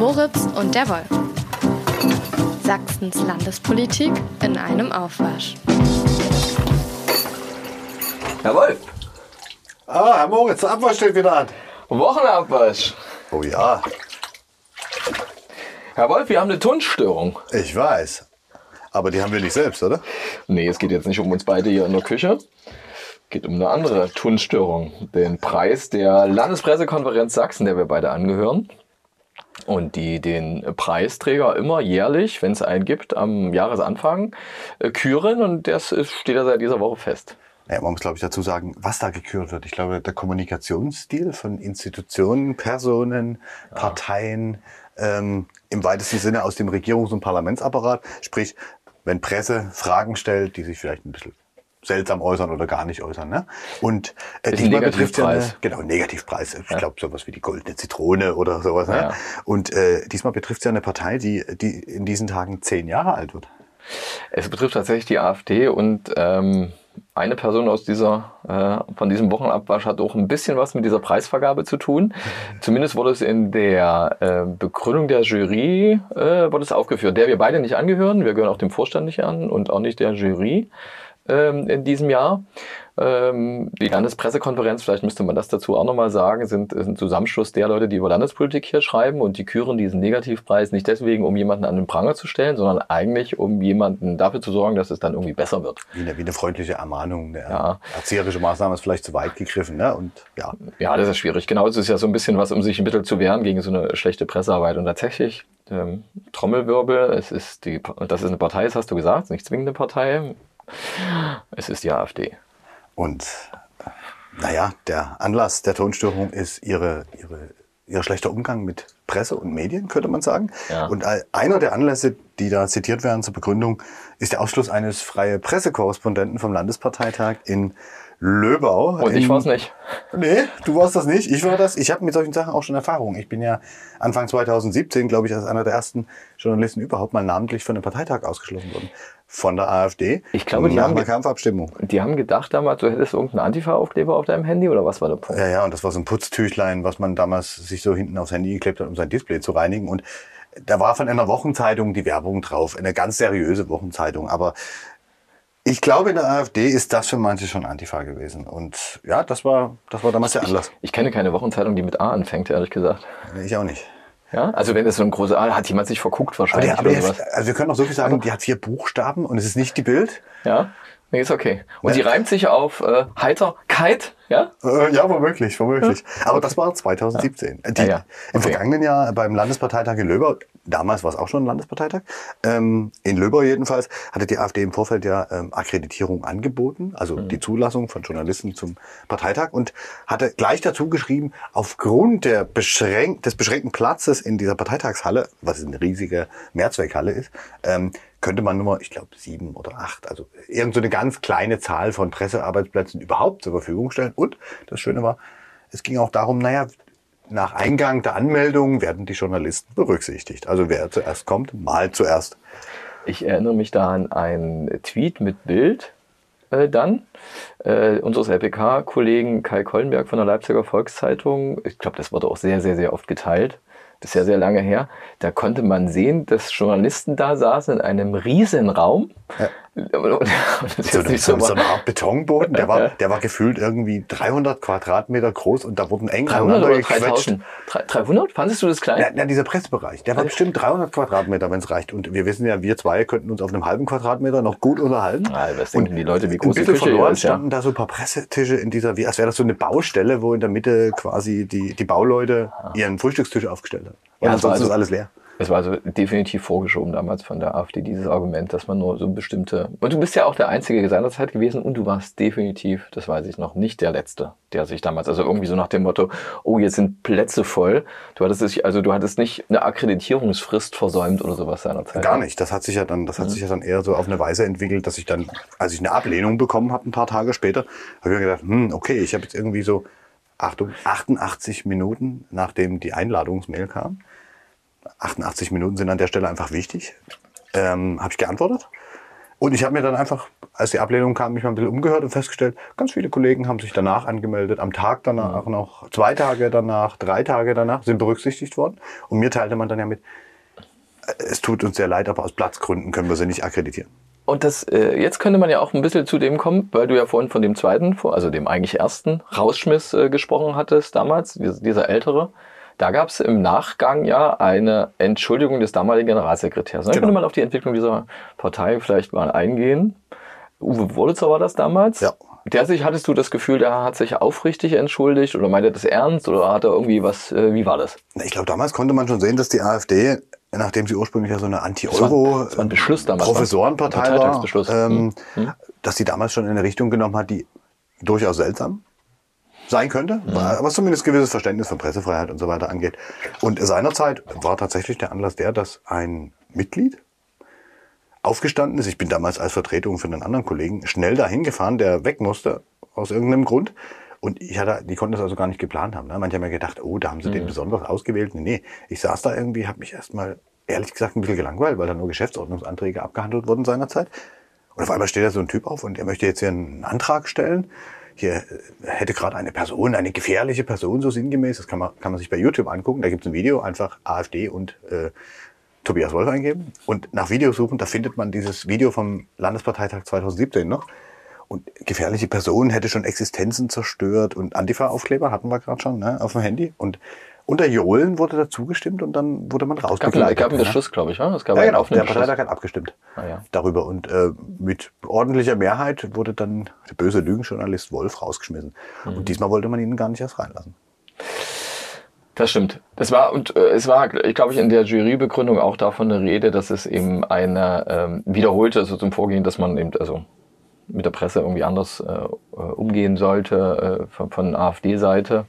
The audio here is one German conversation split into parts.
Moritz und der Wolf. Sachsens Landespolitik in einem Aufwasch. Herr Wolf, Ah, Herr Moritz, der Abwasch steht wieder an. Wochenabwasch. Oh ja, Herr Wolf, wir haben eine Tonstörung. ich weiß. Aber die haben wir nicht selbst, oder? Nee, es geht jetzt nicht um uns beide hier in der Küche. geht um eine andere Tonstörung. Den Preis der Landespressekonferenz Sachsen, der wir beide angehören. Und die den Preisträger immer jährlich, wenn es einen gibt, am Jahresanfang äh, küren. Und das ist, steht ja seit dieser Woche fest. Ja, man muss, glaube ich, dazu sagen, was da gekürt wird. Ich glaube, der Kommunikationsstil von Institutionen, Personen, Parteien, ähm, im weitesten Sinne aus dem Regierungs- und Parlamentsapparat. Sprich, wenn Presse Fragen stellt, die sich vielleicht ein bisschen seltsam äußern oder gar nicht äußern. Ne? Und äh, diesmal betrifft ja eine, genau Negativpreis. Ich glaube sowas wie die goldene Zitrone oder sowas. Ne? Ja. Und äh, diesmal betrifft es ja eine Partei, die, die in diesen Tagen zehn Jahre alt wird. Es betrifft tatsächlich die AfD und ähm, eine Person aus dieser, äh, von diesem Wochenabwasch hat auch ein bisschen was mit dieser Preisvergabe zu tun. Zumindest wurde es in der äh, Begründung der Jury äh, wurde es aufgeführt, der wir beide nicht angehören. Wir gehören auch dem Vorstand nicht an und auch nicht der Jury ähm, in diesem Jahr. Ähm, die Landespressekonferenz, vielleicht müsste man das dazu auch nochmal sagen, sind, ist ein Zusammenschluss der Leute, die über Landespolitik hier schreiben und die küren diesen Negativpreis nicht deswegen, um jemanden an den Pranger zu stellen, sondern eigentlich, um jemanden dafür zu sorgen, dass es dann irgendwie besser wird. Wie eine, wie eine freundliche Ermahnung. Eine Ja. erzieherische Maßnahme ist vielleicht zu weit gegriffen. Ne? Und ja, Ja, das ist schwierig. Genau, es ist ja so ein bisschen was, um sich ein bisschen zu wehren gegen so eine schlechte Pressearbeit. Und tatsächlich, ähm, Trommelwirbel, es ist die, das ist eine Partei, das hast du gesagt, nicht zwingende Partei. Es ist die AfD. Und naja, der Anlass der Tonstörung ist ihre, ihre, ihr schlechter Umgang mit Presse und Medien, könnte man sagen. Ja. Und einer der Anlässe, die da zitiert werden zur Begründung, ist der Ausschluss eines freie Pressekorrespondenten vom Landesparteitag in Löbau. Und ich in- war's nicht. Nee, du warst das nicht. Ich war das. Ich habe mit solchen Sachen auch schon Erfahrung. Ich bin ja Anfang 2017, glaube ich, als einer der ersten Journalisten überhaupt mal namentlich von einem Parteitag ausgeschlossen worden. Von der AfD. Ich glaube, die haben einer ge- Kampfabstimmung. Die haben gedacht damals, du hättest irgendeinen Antifa-Aufkleber auf deinem Handy oder was war der Punkt? Ja, ja, und das war so ein Putztüchlein, was man damals sich so hinten aufs Handy geklebt hat, um sein Display zu reinigen. Und da war von einer Wochenzeitung die Werbung drauf, eine ganz seriöse Wochenzeitung. Aber ich glaube, in der AfD ist das für manche schon Antifa gewesen. Und ja, das war, das war damals der Anlass. Ich kenne keine Wochenzeitung, die mit A anfängt, ehrlich gesagt. Ich auch nicht. Ja, also wenn es so ein großer A hat jemand sich verguckt Aber, wahrscheinlich der, aber oder der, also wir können auch so viel sagen, die hat vier Buchstaben und es ist nicht die Bild. Ja, nee, ist okay. Und die reimt sich auf äh, Heiterkeit, ja? Äh, ja, womöglich, womöglich. Aber das war 2017. Die, Ja, ja. Im Okay. vergangenen Jahr beim Landesparteitag in Löbau, damals war es auch schon ein Landesparteitag, ähm, in Löbau jedenfalls, hatte die AfD im Vorfeld ja ähm, Akkreditierung angeboten, also Mhm. die Zulassung von Journalisten zum Parteitag und hatte gleich dazu geschrieben, aufgrund der beschränkt, des beschränkten Platzes in dieser Parteitagshalle, was eine riesige Mehrzweckhalle ist, ähm, könnte man nur, ich glaube, sieben oder acht, also irgend so eine ganz kleine Zahl von Pressearbeitsplätzen überhaupt zur Verfügung stellen. Und das Schöne war, es ging auch darum, naja, nach Eingang der Anmeldung werden die Journalisten berücksichtigt. Also wer zuerst kommt, mal zuerst. Ich erinnere mich da an einen Tweet mit Bild äh, dann äh, unseres LPK-Kollegen Kai Kollenberg von der Leipziger Volkszeitung. Ich glaube, das wurde auch sehr, sehr, sehr oft geteilt. Das ist ja sehr lange her. Da konnte man sehen, dass Journalisten da saßen in einem riesen Raum. Und, und, und So, so, so eine Art Betonboden, der war, der war gefühlt irgendwie 300 Quadratmeter groß und da wurden eng 300 aneinander oder gequetscht. 3000? Drei- 300? Fandest du das klein? Ja, ja, dieser Pressebereich, der war bestimmt 300 Quadratmeter, wenn es reicht. Und wir wissen ja, wir zwei könnten uns auf einem halben Quadratmeter noch gut unterhalten. Ah, was denken die Leute, wie Ein groß die bisschen Küche hier verloren ist, ja? standen da so ein paar Pressetische in dieser, wie als wäre das so eine Baustelle, wo in der Mitte quasi die, die Bauleute ihren Frühstückstisch aufgestellt haben. Und Ja, ansonsten also- ist alles leer. Es war also definitiv vorgeschoben damals von der AfD, dieses Argument, dass man nur so bestimmte. Und du bist ja auch der Einzige seinerzeit gewesen und du warst definitiv, das weiß ich noch, nicht der Letzte, der sich damals, also irgendwie so nach dem Motto, oh, jetzt sind Plätze voll. Du hattest dich, also du hattest nicht eine Akkreditierungsfrist versäumt oder sowas seinerzeit. Gar nicht. Das hat sich ja dann, das hat sich ja dann eher so auf eine Weise entwickelt, dass ich dann, als ich eine Ablehnung bekommen habe, ein paar Tage später, habe ich mir gedacht, hm, okay, ich habe jetzt irgendwie so, Achtung, 88 Minuten, nachdem die Einladungsmail kam. 88 Minuten sind an der Stelle einfach wichtig. Ähm, habe ich geantwortet. Und ich habe mir dann einfach, als die Ablehnung kam, mich mal ein bisschen umgehört und festgestellt, ganz viele Kollegen haben sich danach angemeldet, am Tag danach mhm. noch, zwei Tage danach, drei Tage danach, sind berücksichtigt worden. Und mir teilte man dann ja mit, es tut uns sehr leid, aber aus Platzgründen können wir sie nicht akkreditieren. Und das, äh, jetzt könnte man ja auch ein bisschen zu dem kommen, weil du ja vorhin von dem zweiten, also dem eigentlich ersten Rausschmiss äh, gesprochen hattest damals, dieser, dieser ältere. Da gab es im Nachgang ja eine Entschuldigung des damaligen Generalsekretärs. Dann genau. könnte man auf die Entwicklung dieser Partei vielleicht mal eingehen. Uwe Wurlitzer war das damals. Ja. Der sich, hattest du das Gefühl, der hat sich aufrichtig entschuldigt oder meinte das ernst oder hat er irgendwie was, äh, wie war das? Ich glaube, damals konnte man schon sehen, dass die AfD nachdem sie ursprünglich ja so eine Anti-Euro-Professorenpartei war, ähm, hm. dass sie damals schon in eine Richtung genommen hat, die durchaus seltsam sein könnte, mhm. was zumindest gewisses Verständnis von Pressefreiheit und so weiter angeht. Und seinerzeit war tatsächlich der Anlass der, dass ein Mitglied aufgestanden ist. Ich bin damals als Vertretung für einen anderen Kollegen schnell dahin gefahren, der weg musste aus irgendeinem Grund. Und ich hatte, die konnten das also gar nicht geplant haben. Ne? Manche haben ja gedacht, oh, da haben sie mhm. den besonders ausgewählt. Nee, nee, ich saß da irgendwie, habe mich erstmal ehrlich gesagt ein bisschen gelangweilt, weil da nur Geschäftsordnungsanträge abgehandelt wurden seinerzeit. Und auf einmal steht da so ein Typ auf und er möchte jetzt hier einen Antrag stellen. Hier hätte gerade eine Person, eine gefährliche Person, so sinngemäß, das kann man, kann man sich bei YouTube angucken, da gibt es ein Video, einfach AfD und äh, Tobias Wolf eingeben und nach Videos suchen, da findet man dieses Video vom Landesparteitag 2017 noch. Und gefährliche Person hätte schon Existenzen zerstört und Antifa-Aufkleber hatten wir gerade schon ne, auf dem Handy. Und unter Johlen wurde dazu gestimmt und dann wurde man rausgekleidet. Es gab einen Beschluss, glaube ich. Ja? Es gab ja, genau. Der Parteitag hat abgestimmt ah, ja. darüber. Und äh, mit ordentlicher Mehrheit wurde dann der böse Lügenjournalist Wolf rausgeschmissen. Mhm. Und diesmal wollte man ihn gar nicht erst reinlassen. Das stimmt. Das war und äh, es war, ich glaube, ich in der Jurybegründung auch davon eine Rede, dass es eben eine ähm, wiederholte, also zum Vorgehen, dass man eben, also mit der Presse irgendwie anders äh, äh umgehen sollte äh, von, von AfD-Seite.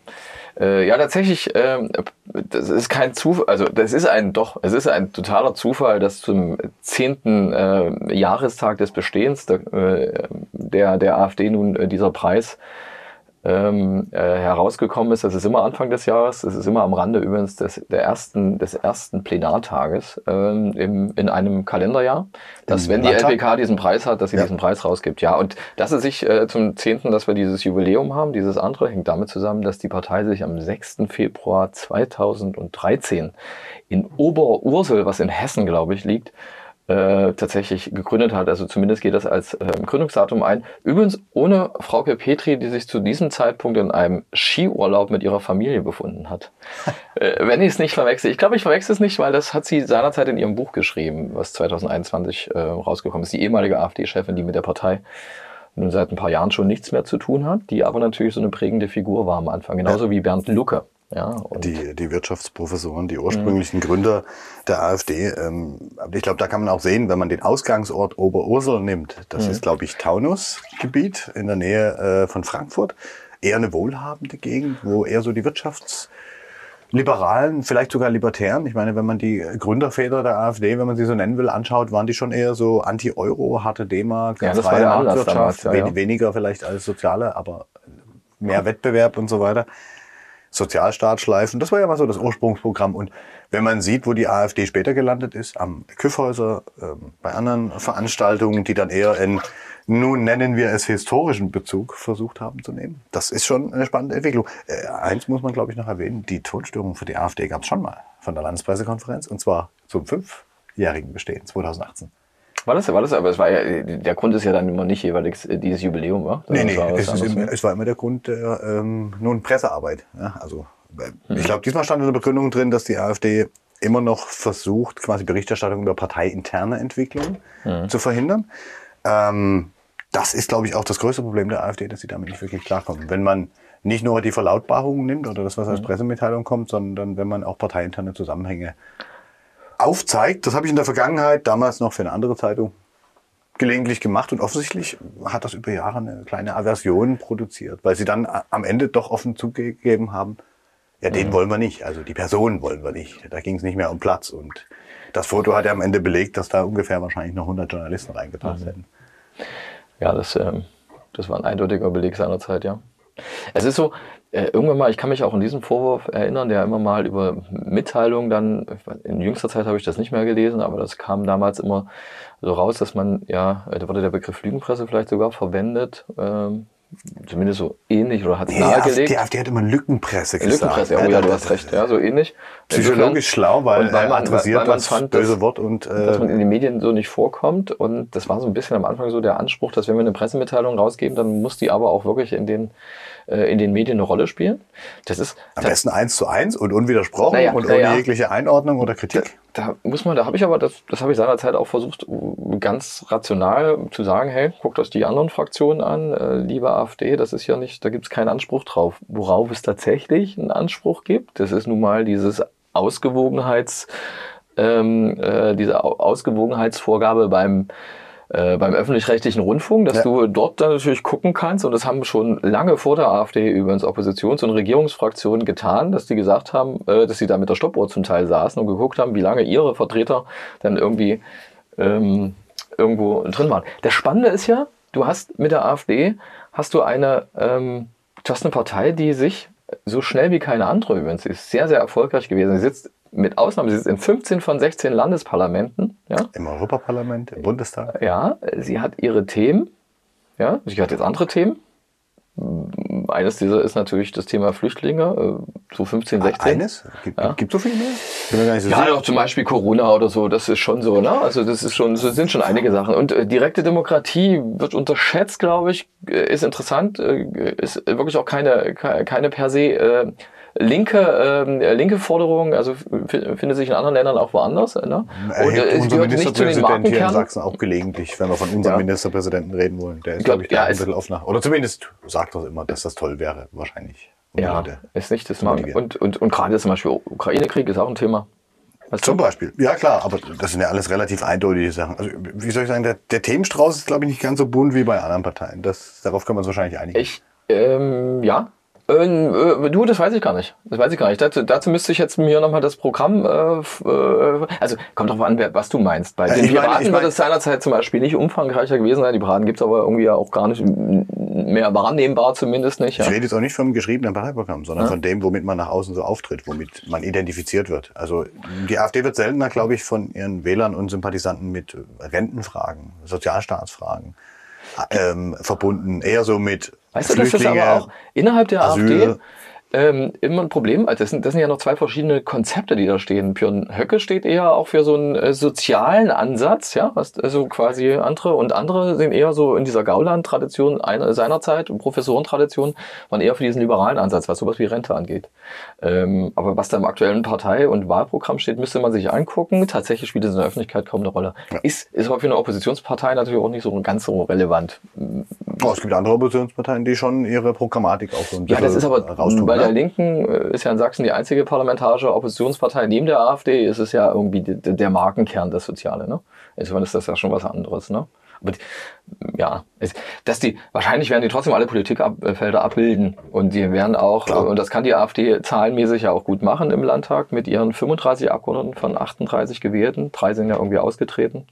Äh, ja, tatsächlich, äh, das ist kein Zufall, also das ist ein doch, es ist ein totaler Zufall, dass zum zehnten äh, Jahrestag des Bestehens der, äh, der, der AfD nun äh, dieser Preis ähm, äh, herausgekommen ist. Das ist immer Anfang des Jahres. Das ist immer am Rande übrigens des, der ersten, des ersten Plenartages ähm, im, in einem Kalenderjahr. Dass, wenn die LPK diesen Preis hat, dass sie ja. diesen Preis rausgibt. Ja, und dass es sich äh, zum zehnten, dass wir dieses Jubiläum haben, dieses andere, hängt damit zusammen, dass die Partei sich am 6. Februar 2013 in Oberursel, was in Hessen, glaube ich, liegt, äh, tatsächlich gegründet hat. Also zumindest geht das als äh, Gründungsdatum ein. Übrigens ohne Frauke Petri, die sich zu diesem Zeitpunkt in einem Skiurlaub mit ihrer Familie befunden hat. äh, wenn ich es nicht verwechsel. Ich glaube, ich verwechsel es nicht, weil das hat sie seinerzeit in ihrem Buch geschrieben, was 2021 äh, rausgekommen ist. Die ehemalige AfD-Chefin, die mit der Partei nun seit ein paar Jahren schon nichts mehr zu tun hat, die aber natürlich so eine prägende Figur war am Anfang. Genauso wie Bernd Lucke. Ja, die, die Wirtschaftsprofessoren, die ursprünglichen mhm. Gründer der AfD. Ähm, aber ich glaube, da kann man auch sehen, wenn man den Ausgangsort Oberursel nimmt, das mhm. ist, glaube ich, Taunusgebiet in der Nähe äh, von Frankfurt. Eher eine wohlhabende Gegend, wo eher so die Wirtschaftsliberalen, vielleicht sogar Libertären, ich meine, wenn man die Gründerväter der AfD, wenn man sie so nennen will, anschaut, waren die schon eher so Anti-Euro, harte D-Mark, ja, freie Marktwirtschaft, ja, ja. weniger vielleicht als soziale, aber mehr Wettbewerb und so weiter. Sozialstaat schleifen. Das war ja mal so das Ursprungsprogramm. Und wenn man sieht, wo die AfD später gelandet ist, am Küffhäuser, äh, bei anderen Veranstaltungen, die dann eher in, nun nennen wir es historischen Bezug versucht haben zu nehmen. Das ist schon eine spannende Entwicklung. Äh, eins muss man, glaube ich, noch erwähnen. Die Tonstörung für die AfD gab es schon mal von der Landespressekonferenz und zwar zum fünfjährigen Bestehen 2018. War das, war das, aber es war ja, der Grund ist ja dann immer nicht jeweils äh, dieses Jubiläum, war? Nee, nee, war es, immer, es, war immer der Grund der, ähm, nun Pressearbeit. Ja, also, mhm. ich glaube, diesmal stand in der Begründung drin, dass die AfD immer noch versucht, quasi Berichterstattung über parteiinterne Entwicklungen mhm. zu verhindern. Ähm, das ist, glaube ich, auch das größte Problem der AfD, dass sie damit nicht wirklich klarkommen. Wenn man nicht nur die Verlautbarungen nimmt oder das, was als mhm. Pressemitteilung kommt, sondern wenn man auch parteiinterne Zusammenhänge aufzeigt. Das habe ich in der Vergangenheit, damals noch für eine andere Zeitung, gelegentlich gemacht und offensichtlich hat das über Jahre eine kleine Aversion produziert, weil sie dann am Ende doch offen zugegeben haben, ja, den mhm. wollen wir nicht, also die Person wollen wir nicht. Da ging es nicht mehr um Platz und das Foto hat ja am Ende belegt, dass da ungefähr wahrscheinlich noch 100 Journalisten reingebracht mhm. hätten. Ja, das, ähm, das war ein eindeutiger Beleg seiner Zeit, ja. Es ist so, äh, irgendwann mal, ich kann mich auch an diesen Vorwurf erinnern, der immer mal über Mitteilungen dann, in jüngster Zeit habe ich das nicht mehr gelesen, aber das kam damals immer so raus, dass man, ja, da wurde der Begriff Lügenpresse vielleicht sogar verwendet, ähm, zumindest so ähnlich oder hat es Die nahegelegt. Die AfD hat immer Lückenpresse gesagt. Lückenpresse, oh ja, du hast recht, ja, so ähnlich. Psychologisch schlau, weil, weil man- adressiert weil man das fand, böse dass- Wort und dass man äh, in den Medien so nicht vorkommt. Und das war so ein bisschen am Anfang so der Anspruch, dass wenn wir eine Pressemitteilung rausgeben, dann muss die aber auch wirklich in den, äh, in den Medien eine Rolle spielen. Das ist am besten eins zu eins und unwidersprochen Naja, und naja. ohne jegliche Einordnung oder Kritik. da muss man, da habe ich aber, das, das habe ich seinerzeit auch versucht, ganz rational zu sagen, hey, guckt euch die anderen Fraktionen an, äh, liebe AfD, das ist ja nicht, da gibt es keinen Anspruch drauf. Worauf es tatsächlich einen Anspruch gibt, das ist nun mal dieses Ausgewogenheits, ähm, äh, diese Au- Ausgewogenheitsvorgabe beim äh, beim öffentlich-rechtlichen Rundfunk, dass Ja. du dort dann natürlich gucken kannst, und das haben schon lange vor der AfD übrigens Oppositions- und Regierungsfraktionen getan, dass die gesagt haben, äh, dass sie da mit der Stoppuhr zum Teil saßen und geguckt haben, wie lange ihre Vertreter dann irgendwie ähm, irgendwo drin waren. Das Spannende ist ja, du hast mit der AfD hast du eine, ähm, du hast eine Partei, die sich so schnell wie keine andere übrigens ist sehr, sehr erfolgreich gewesen. Sie sitzt mit Ausnahme, sie sitzt in 15 von 16 Landesparlamenten, ja, Im Europaparlament, im Bundestag. ja, sie hat ihre Themen. Ja, sie hat jetzt andere Themen. Eines dieser ist natürlich das Thema Flüchtlinge, so 15, 16. Eines? Gibt, Ja. gibt so viel mehr? So Ja, auch zum Beispiel Corona oder so, das ist schon so, ne? Also das ist schon, so sind schon einige Sachen. Und äh, direkte Demokratie wird unterschätzt, glaube ich, äh, ist interessant, äh, ist wirklich auch keine, ke- keine per se äh, linke, ähm, äh, linke Forderung, also findet sich in anderen Ländern auch woanders. Ne? Äh, es unser gehört nicht zu den Ministerpräsident hier in. Sachsen auch gelegentlich, wenn wir von unserem Ja. Ministerpräsidenten reden wollen. Der ist, Ich glaub, glaube ich, ja, ein es- bisschen offener. Oder zumindest sagt er immer, dass das toll wäre, wahrscheinlich. Ja, ist nicht das motivieren. Und, und, und gerade zum Beispiel Ukraine-Krieg ist auch ein Thema. Weißt Zum? Beispiel. Ja, klar, aber das sind ja alles relativ eindeutige Sachen. Also, wie soll ich sagen, der, der Themenstrauß ist, glaube ich, nicht ganz so bunt wie bei anderen Parteien. Das, darauf können wir uns wahrscheinlich einigen. Ich, ähm, ja. Ähm, äh, du, das weiß ich gar nicht. Das weiß ich gar nicht. Dazu, dazu müsste ich jetzt mir nochmal das Programm, äh, äh, also kommt drauf an, wer, was du meinst. Bei Ja, den ich meine- Piraten ich wird meine- es seinerzeit zum Beispiel nicht umfangreicher gewesen sein. Die Piraten gibt's aber irgendwie ja auch gar nicht mehr wahrnehmbar, zumindest nicht. Ja. Ich rede jetzt auch nicht vom geschriebenen Parteiprogramm, sondern von dem, womit man nach außen so auftritt, womit man identifiziert wird. Also die AfD wird seltener, glaube ich, von ihren Wählern und Sympathisanten mit Rentenfragen, Sozialstaatsfragen ähm, verbunden. Eher so mit Weißt du, das ist aber auch innerhalb der Asyl. AfD ähm, immer ein Problem. Also das, sind, das sind ja noch zwei verschiedene Konzepte, die da stehen. Björn Höcke steht eher auch für so einen äh, sozialen Ansatz, ja, was, also quasi andere und andere sind eher so in dieser Gauland-Tradition einer- seinerzeit und Professorentradition waren eher für diesen liberalen Ansatz, was sowas wie Rente angeht. Ähm, aber was da im aktuellen Partei- und Wahlprogramm steht, müsste man sich angucken. Tatsächlich spielt es in der Öffentlichkeit kaum eine Rolle. Ist, ist aber für eine Oppositionspartei natürlich auch nicht so ganz so relevant. Oh, es gibt andere Oppositionsparteien, die schon ihre Programmatik auch so ein Ja, bisschen das ist aber raustun. bei der? Linken äh, ist ja in Sachsen die einzige parlamentarische Oppositionspartei neben der AfD. Ist es ja irgendwie de- de- der Markenkern das Soziale. Ne? Insofern ist das ja schon was anderes. Ne? Aber die, ja, dass die wahrscheinlich werden die trotzdem alle Politikfelder abbilden und die werden auch Klar. und das kann die AfD zahlenmäßig ja auch gut machen im Landtag mit ihren 35 Abgeordneten von 38 gewählten. Drei sind ja irgendwie ausgetreten,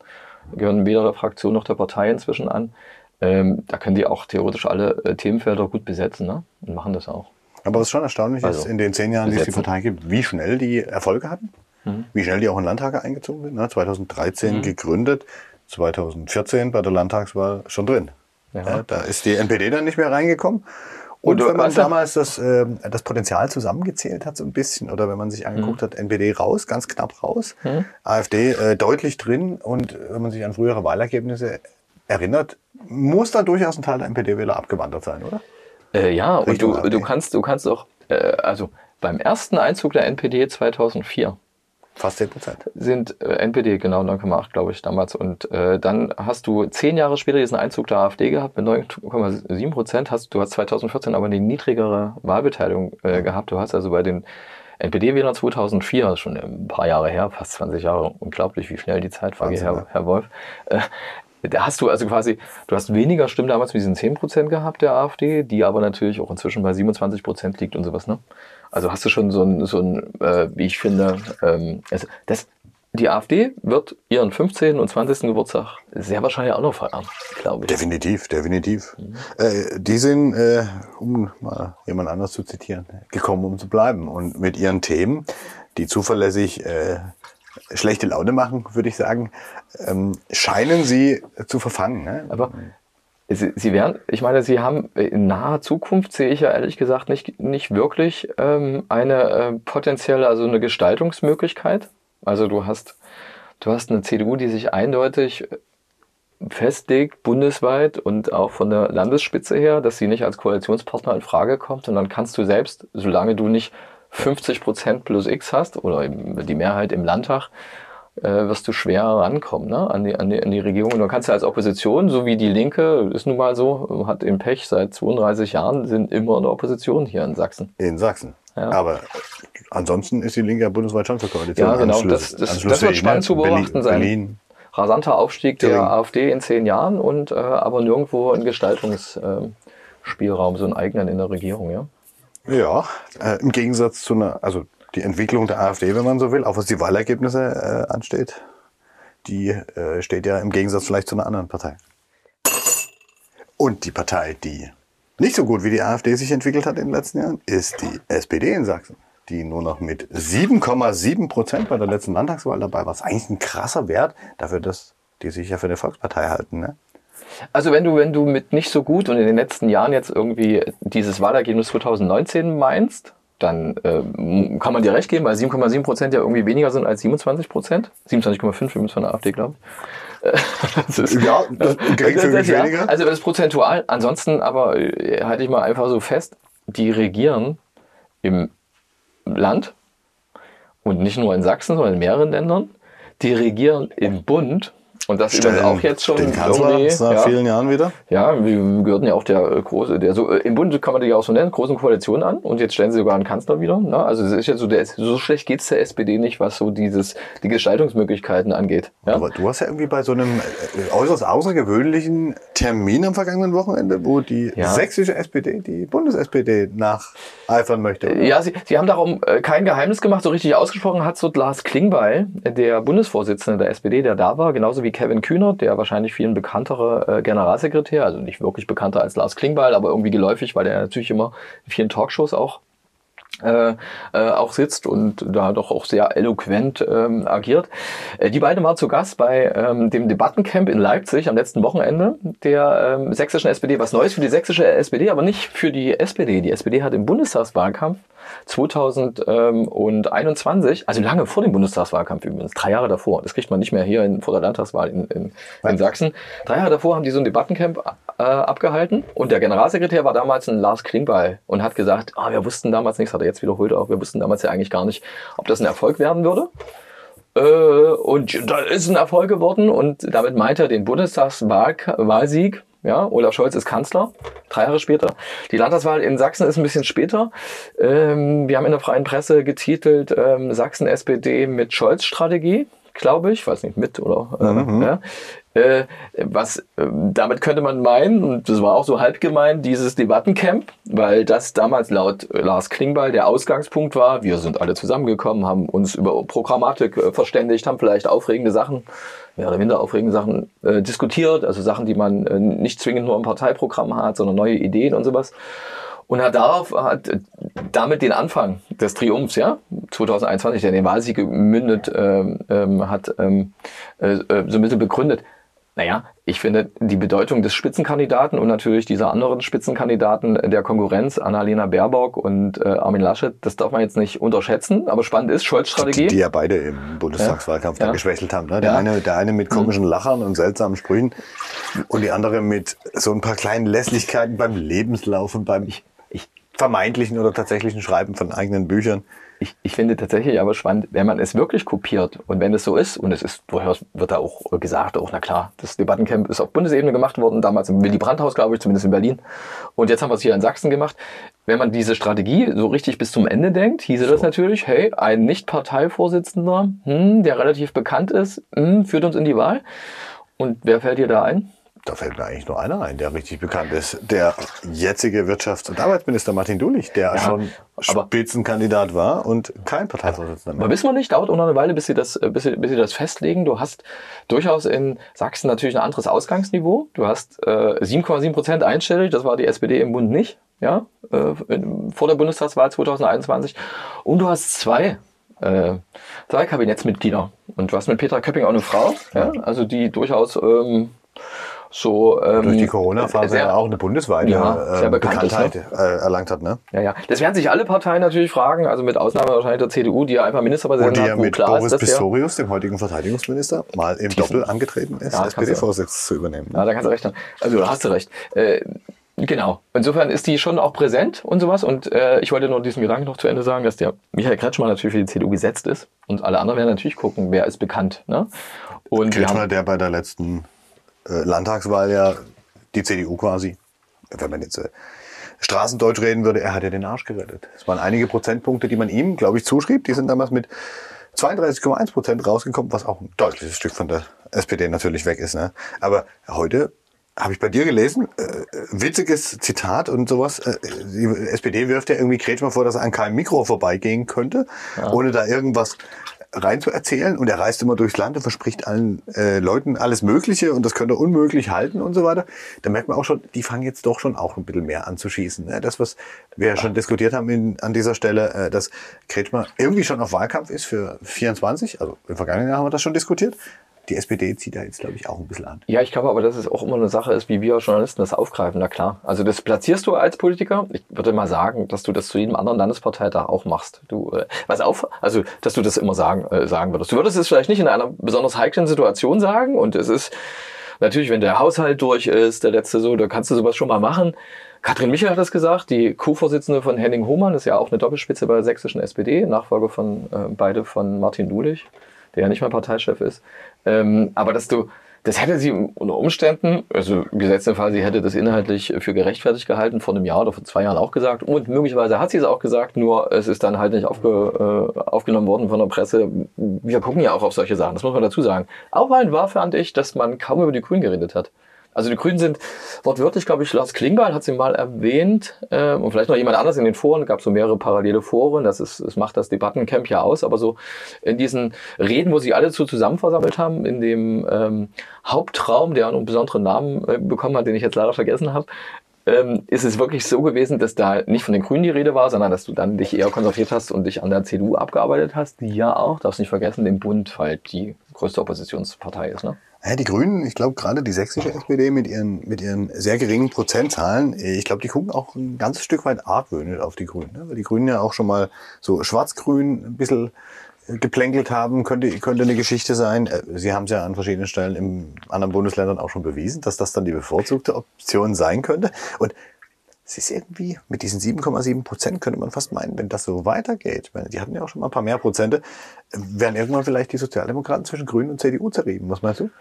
gehören weder der Fraktion noch der Partei inzwischen an. Ähm, da können die auch theoretisch alle äh, Themenfelder gut besetzen ne? und machen das auch. Aber was schon erstaunlich Also, ist, in den zehn Jahren, die es die. Partei gibt, wie schnell die Erfolge hatten, Mhm. wie schnell die auch in Landtage eingezogen sind. Ne? 2013 gegründet, 2014 bei der Landtagswahl schon drin. Ja. Da ist die NPD dann nicht mehr reingekommen. Und, Und, wenn man damals das, ähm, das Potenzial zusammengezählt hat, so ein bisschen, oder wenn man sich angeguckt hat, NPD raus, ganz knapp raus, AfD äh, deutlich drin und wenn man sich an frühere Wahlergebnisse erinnert, muss da durchaus ein Teil der NPD-Wähler abgewandert sein, oder? Äh, ja, und du, du kannst, du kannst auch, äh, also beim ersten Einzug der NPD 2004 Fast 10 Prozent. sind äh, NPD genau 9,8 glaube ich damals und äh, dann hast du zehn Jahre später diesen Einzug der AfD gehabt mit 9,7 Prozent. Hast du hast 2014 aber eine niedrigere Wahlbeteiligung äh, gehabt. Du hast also bei den NPD-Wählern 2004, das ist schon ein paar Jahre her, fast 20 Jahre, unglaublich, wie schnell die Zeit vergeht, Wahnsinn, Herr. Herr Wolf. Da hast du also quasi, du hast weniger Stimmen damals mit diesen 10 Prozent gehabt der AfD, die aber natürlich auch inzwischen bei 27 Prozent liegt und sowas, ne? Also hast du schon so ein, so ein äh, wie ich finde, ähm, also das, die AfD wird ihren 15. und 20. Geburtstag sehr wahrscheinlich auch noch feiern, glaube ich. Definitiv, definitiv. Mhm. Äh, die sind, äh, um mal jemand anders zu zitieren, gekommen, um zu bleiben. Und mit ihren Themen, die zuverlässig äh, schlechte Laune machen, würde ich sagen, ähm, scheinen sie zu verfangen. Ne? Aber Sie, Sie werden, ich meine, Sie haben in naher Zukunft, sehe ich ja ehrlich gesagt nicht, nicht wirklich ähm, eine äh, potenzielle, also eine Gestaltungsmöglichkeit. Also du hast, du hast eine CDU, die sich eindeutig festlegt, bundesweit und auch von der Landesspitze her, dass sie nicht als Koalitionspartner in Frage kommt. Und dann kannst du selbst, solange du nicht 50 Prozent plus X hast oder die Mehrheit im Landtag, äh, wirst du schwer rankommen ne? an, die, an, die, an die Regierung. Und du kannst ja als Opposition, so wie die Linke, ist nun mal so, hat im Pech seit 32 Jahren, sind immer in der Opposition hier in Sachsen. In Sachsen. Ja. Aber ansonsten ist die Linke ja bundesweit schon für Koalition. Ja, genau. Anschluss, das, das, das wird spannend zu beobachten sein. Berlin. Rasanter Aufstieg der Thüringen. AfD in zehn Jahren und äh, aber nirgendwo ein Gestaltungsspielraum, äh, so einen eigenen in der Regierung, ja. Ja, äh, im Gegensatz zu einer, also die Entwicklung der AfD, wenn man so will, auch was die Wahlergebnisse äh, ansteht, die äh, steht ja im Gegensatz vielleicht zu einer anderen Partei. Und die Partei, die nicht so gut wie die AfD sich entwickelt hat in den letzten Jahren, ist die SPD in Sachsen, die nur noch mit 7,7 Prozent bei der letzten Landtagswahl dabei war. Was eigentlich ein krasser Wert dafür, dass die sich ja für eine Volkspartei halten. Ne? Also wenn du, wenn du mit nicht so gut und in den letzten Jahren jetzt irgendwie dieses Wahlergebnis 2019 meinst, dann äh, kann man dir recht geben, weil 7,7 Prozent ja irgendwie weniger sind als 27 Prozent. 27,5 übrigens von der AfD, glaube ich. ist, ja, das geringfügig ja, weniger. Also das ist prozentual. Ansonsten aber äh, halte ich mal einfach so fest, die regieren im Land und nicht nur in Sachsen, sondern in mehreren Ländern. Die regieren im Bund und das Stellen übrigens auch jetzt schon den Kanzler nach ja, vielen Jahren wieder. Ja, wir gehörten ja auch der äh, große, der so äh, im Bund kann man die ja auch so nennen, großen Koalition an und jetzt stellen sie sogar einen Kanzler wieder. Ne? Also es ist jetzt so, der, so schlecht geht's der SPD nicht, was so dieses die Gestaltungsmöglichkeiten angeht. Ja? Aber du warst ja irgendwie bei so einem äh, äußerst außergewöhnlichen Termin am vergangenen Wochenende, wo die ja. sächsische SPD die Bundes-SPD nacheifern möchte. Oder? Ja, sie, sie haben darum kein Geheimnis gemacht, so richtig ausgesprochen hat so Lars Klingbeil, der Bundesvorsitzende der SPD, der da war, genauso wie Kevin Kühnert, der wahrscheinlich vielen bekanntere äh, Generalsekretär, also nicht wirklich bekannter als Lars Klingbeil, aber irgendwie geläufig, weil er natürlich immer in vielen Talkshows auch äh, äh, auch sitzt und da doch auch sehr eloquent ähm, agiert. Äh, die beiden waren zu Gast bei ähm, dem Debattencamp in Leipzig am letzten Wochenende der ähm, sächsischen SPD. Was Neues für die sächsische SPD, aber nicht für die SPD. Die SPD hat im Bundestagswahlkampf 2021, also lange vor dem Bundestagswahlkampf übrigens, drei Jahre davor, das kriegt man nicht mehr hier in, vor der Landtagswahl in, in, in Sachsen, drei Jahre davor haben die so ein Debattencamp äh, abgehalten und der Generalsekretär war damals ein Lars Klingbeil und hat gesagt, ah, wir wussten damals nichts, hat er jetzt wiederholt auch, wir wussten damals ja eigentlich gar nicht, ob das ein Erfolg werden würde. Äh, und da ist ein Erfolg geworden und damit meint er den Bundestagswahlsieg ja, Olaf Scholz ist Kanzler, drei Jahre später. Die Landtagswahl in Sachsen ist ein bisschen später. Ähm, wir haben in der freien Presse getitelt ähm, Sachsen SPD mit Scholz-Strategie, glaube ich, weiß nicht, mit oder äh, mhm. ja. Äh, was äh, damit könnte man meinen, und das war auch so halb gemein, dieses Debattencamp, weil das damals laut Lars Klingbeil der Ausgangspunkt war. Wir sind alle zusammengekommen, haben uns über Programmatik äh, verständigt, haben vielleicht aufregende Sachen mehr oder minder aufregende Sachen äh, diskutiert, also Sachen, die man äh, nicht zwingend nur im Parteiprogramm hat, sondern neue Ideen und sowas. Und hat darauf hat damit den Anfang des Triumphs, ja, 2021, der den Wahlsieg gemündet ähm, ähm, hat, ähm, äh, äh so ein bisschen begründet. Naja, ich finde die Bedeutung des Spitzenkandidaten und natürlich dieser anderen Spitzenkandidaten der Konkurrenz, Annalena Baerbock und äh, Armin Laschet, das darf man jetzt nicht unterschätzen. Aber spannend ist Scholz-Strategie. Die, die, ja beide im Bundestagswahlkampf ja. da geschwächelt haben. Ne? Der, ja. eine, der eine mit komischen mhm. Lachern und seltsamen Sprüchen und die andere mit so ein paar kleinen Lässlichkeiten beim Lebenslauf und beim ich, ich, vermeintlichen oder tatsächlichen Schreiben von eigenen Büchern. Ich, ich finde tatsächlich aber spannend, wenn man es wirklich kopiert und wenn es so ist, und es ist durchaus, wird da auch gesagt, auch na klar, das Debattencamp ist auf Bundesebene gemacht worden, damals im Willy Brandt-Haus, glaube ich, zumindest in Berlin. Und jetzt haben wir es hier in Sachsen gemacht. Wenn man diese Strategie so richtig bis zum Ende denkt, hieße so. das natürlich, hey, ein Nicht-Parteivorsitzender, hm, der relativ bekannt ist, hm, führt uns in die Wahl. Und wer fällt dir da ein? Da fällt mir eigentlich nur einer ein, der richtig bekannt ist. Der jetzige Wirtschafts- und Arbeitsminister Martin Dulich, der Ja, schon Spitzenkandidat war und kein Parteivorsitzender mehr. Aber wissen wir nicht, dauert auch noch eine Weile, bis sie das, äh, bis sie, bis sie das festlegen. Du hast durchaus in Sachsen natürlich ein anderes Ausgangsniveau. Du hast äh, 7,7 Prozent einstellig, das war die SPD im Bund nicht, ja, äh, in, vor der Bundestagswahl 2021. Und du hast zwei, äh, zwei Kabinettsmitglieder. Und du hast mit Petra Köpping auch eine Frau, ja, also die durchaus ähm, so ähm, Durch die Corona-Phase ja auch eine bundesweite Ja, äh, bekannt ist, Bekanntheit äh, erlangt hat. Ne? Ja, ja. Das werden sich alle Parteien natürlich fragen, also mit Ausnahme wahrscheinlich der CDU, die ja einfach Und Ministerpräsidenten die ja hat, mit Boris ist, Pistorius, dem heutigen Verteidigungsminister, mal im Doppel angetreten ist, Ja, SPD-Vorsitz zu übernehmen. Ja, da kannst du recht haben. Also da hast du recht. Äh, genau. Insofern ist die schon auch präsent und sowas. Und äh, ich wollte nur diesen Gedanken noch zu Ende sagen, dass der Michael Kretschmann natürlich für die CDU gesetzt ist. Und alle anderen werden natürlich gucken, wer ist bekannt. Ne? Und wir Kretschmer, haben, der bei der letzten äh, Landtagswahl ja die CDU quasi, wenn man jetzt äh, Straßendeutsch reden würde, er hat ja den Arsch gerettet. Es waren einige Prozentpunkte, die man ihm, glaube ich, zuschrieb. Die sind damals mit 32,1 Prozent rausgekommen, was auch ein deutliches Stück von der SPD natürlich weg ist. Ne? Aber heute habe ich bei dir gelesen, äh, äh, witziges Zitat und sowas. Äh, die SPD wirft ja irgendwie Kretschmer vor, dass er an keinem Mikro vorbeigehen könnte, ohne da irgendwas rein zu erzählen. Und er reist immer durchs Land und verspricht allen äh, Leuten alles Mögliche und das könnte unmöglich halten und so weiter. Da merkt man auch schon, die fangen jetzt doch schon auch ein bisschen mehr an zu schießen. Ne? Das, was wir ja schon diskutiert haben in, an dieser Stelle, äh, dass Kretschmer irgendwie schon auf Wahlkampf ist für 24. Also im vergangenen Jahr haben wir das schon diskutiert. Die SPD zieht da jetzt, glaube ich, auch ein bisschen an. ja, ich glaube aber, dass es auch immer eine Sache ist, wie wir Journalisten das aufgreifen. Na klar. Also das platzierst du als Politiker. Ich würde mal sagen, dass du das zu jedem anderen Landesparteitag auch machst. Du, äh, was auf, also, dass du das immer sagen, äh, sagen würdest. Du würdest es vielleicht nicht in einer besonders heiklen Situation sagen und es ist, Natürlich, wenn der Haushalt durch ist, der letzte so, da kannst du sowas schon mal machen. Katrin Michel hat das gesagt, die Co-Vorsitzende von Henning Hohmann, ist ja auch eine Doppelspitze bei der sächsischen SPD, Nachfolger von äh, beide von Martin Dulich, der ja nicht mehr Parteichef ist. Ähm, aber dass du, das hätte sie unter Umständen, also gesetzt im Fall, sie hätte das inhaltlich für gerechtfertigt gehalten, vor einem Jahr oder vor zwei Jahren auch gesagt. Und möglicherweise hat sie es auch gesagt, nur es ist dann halt nicht aufge, äh, aufgenommen worden von der Presse. Wir gucken ja auch auf solche Sachen, das muss man dazu sagen. Auffallend war, fand ich, dass man kaum über die Grünen geredet hat. Also die Grünen sind wortwörtlich, glaube ich, Lars Klingbeil hat sie mal erwähnt äh, und vielleicht noch jemand anders in den Foren, gab so mehrere parallele Foren, das, ist, das macht das Debattencamp ja aus, aber so in diesen Reden, wo sie alle zu zusammen versammelt haben, in dem ähm, Hauptraum, der einen besonderen Namen äh, bekommen hat, den ich jetzt leider vergessen habe, ähm, ist es wirklich so gewesen, dass da nicht von den Grünen die Rede war, sondern dass du dann dich eher konzentriert hast und dich an der CDU abgearbeitet hast, die ja auch, darfst nicht vergessen, den Bund halt die größte Oppositionspartei ist. Ne? Ja, die Grünen, ich glaube gerade die sächsische SPD mit ihren, mit ihren sehr geringen Prozentzahlen, ich glaube, die gucken auch ein ganzes Stück weit argwöhnisch auf die Grünen. Ne? Weil die Grünen ja auch schon mal so schwarz-grün ein bisschen äh, geplänkelt haben, könnte, könnte eine Geschichte sein. Äh, Sie haben es ja an verschiedenen Stellen in anderen Bundesländern auch schon bewiesen, dass das dann die bevorzugte Option sein könnte. Und es ist irgendwie, mit diesen 7,7 Prozent könnte man fast meinen, wenn das so weitergeht, die hatten ja auch schon mal ein paar mehr Prozente, äh, werden irgendwann vielleicht die Sozialdemokraten zwischen Grünen und CDU zerrieben. Was meinst du?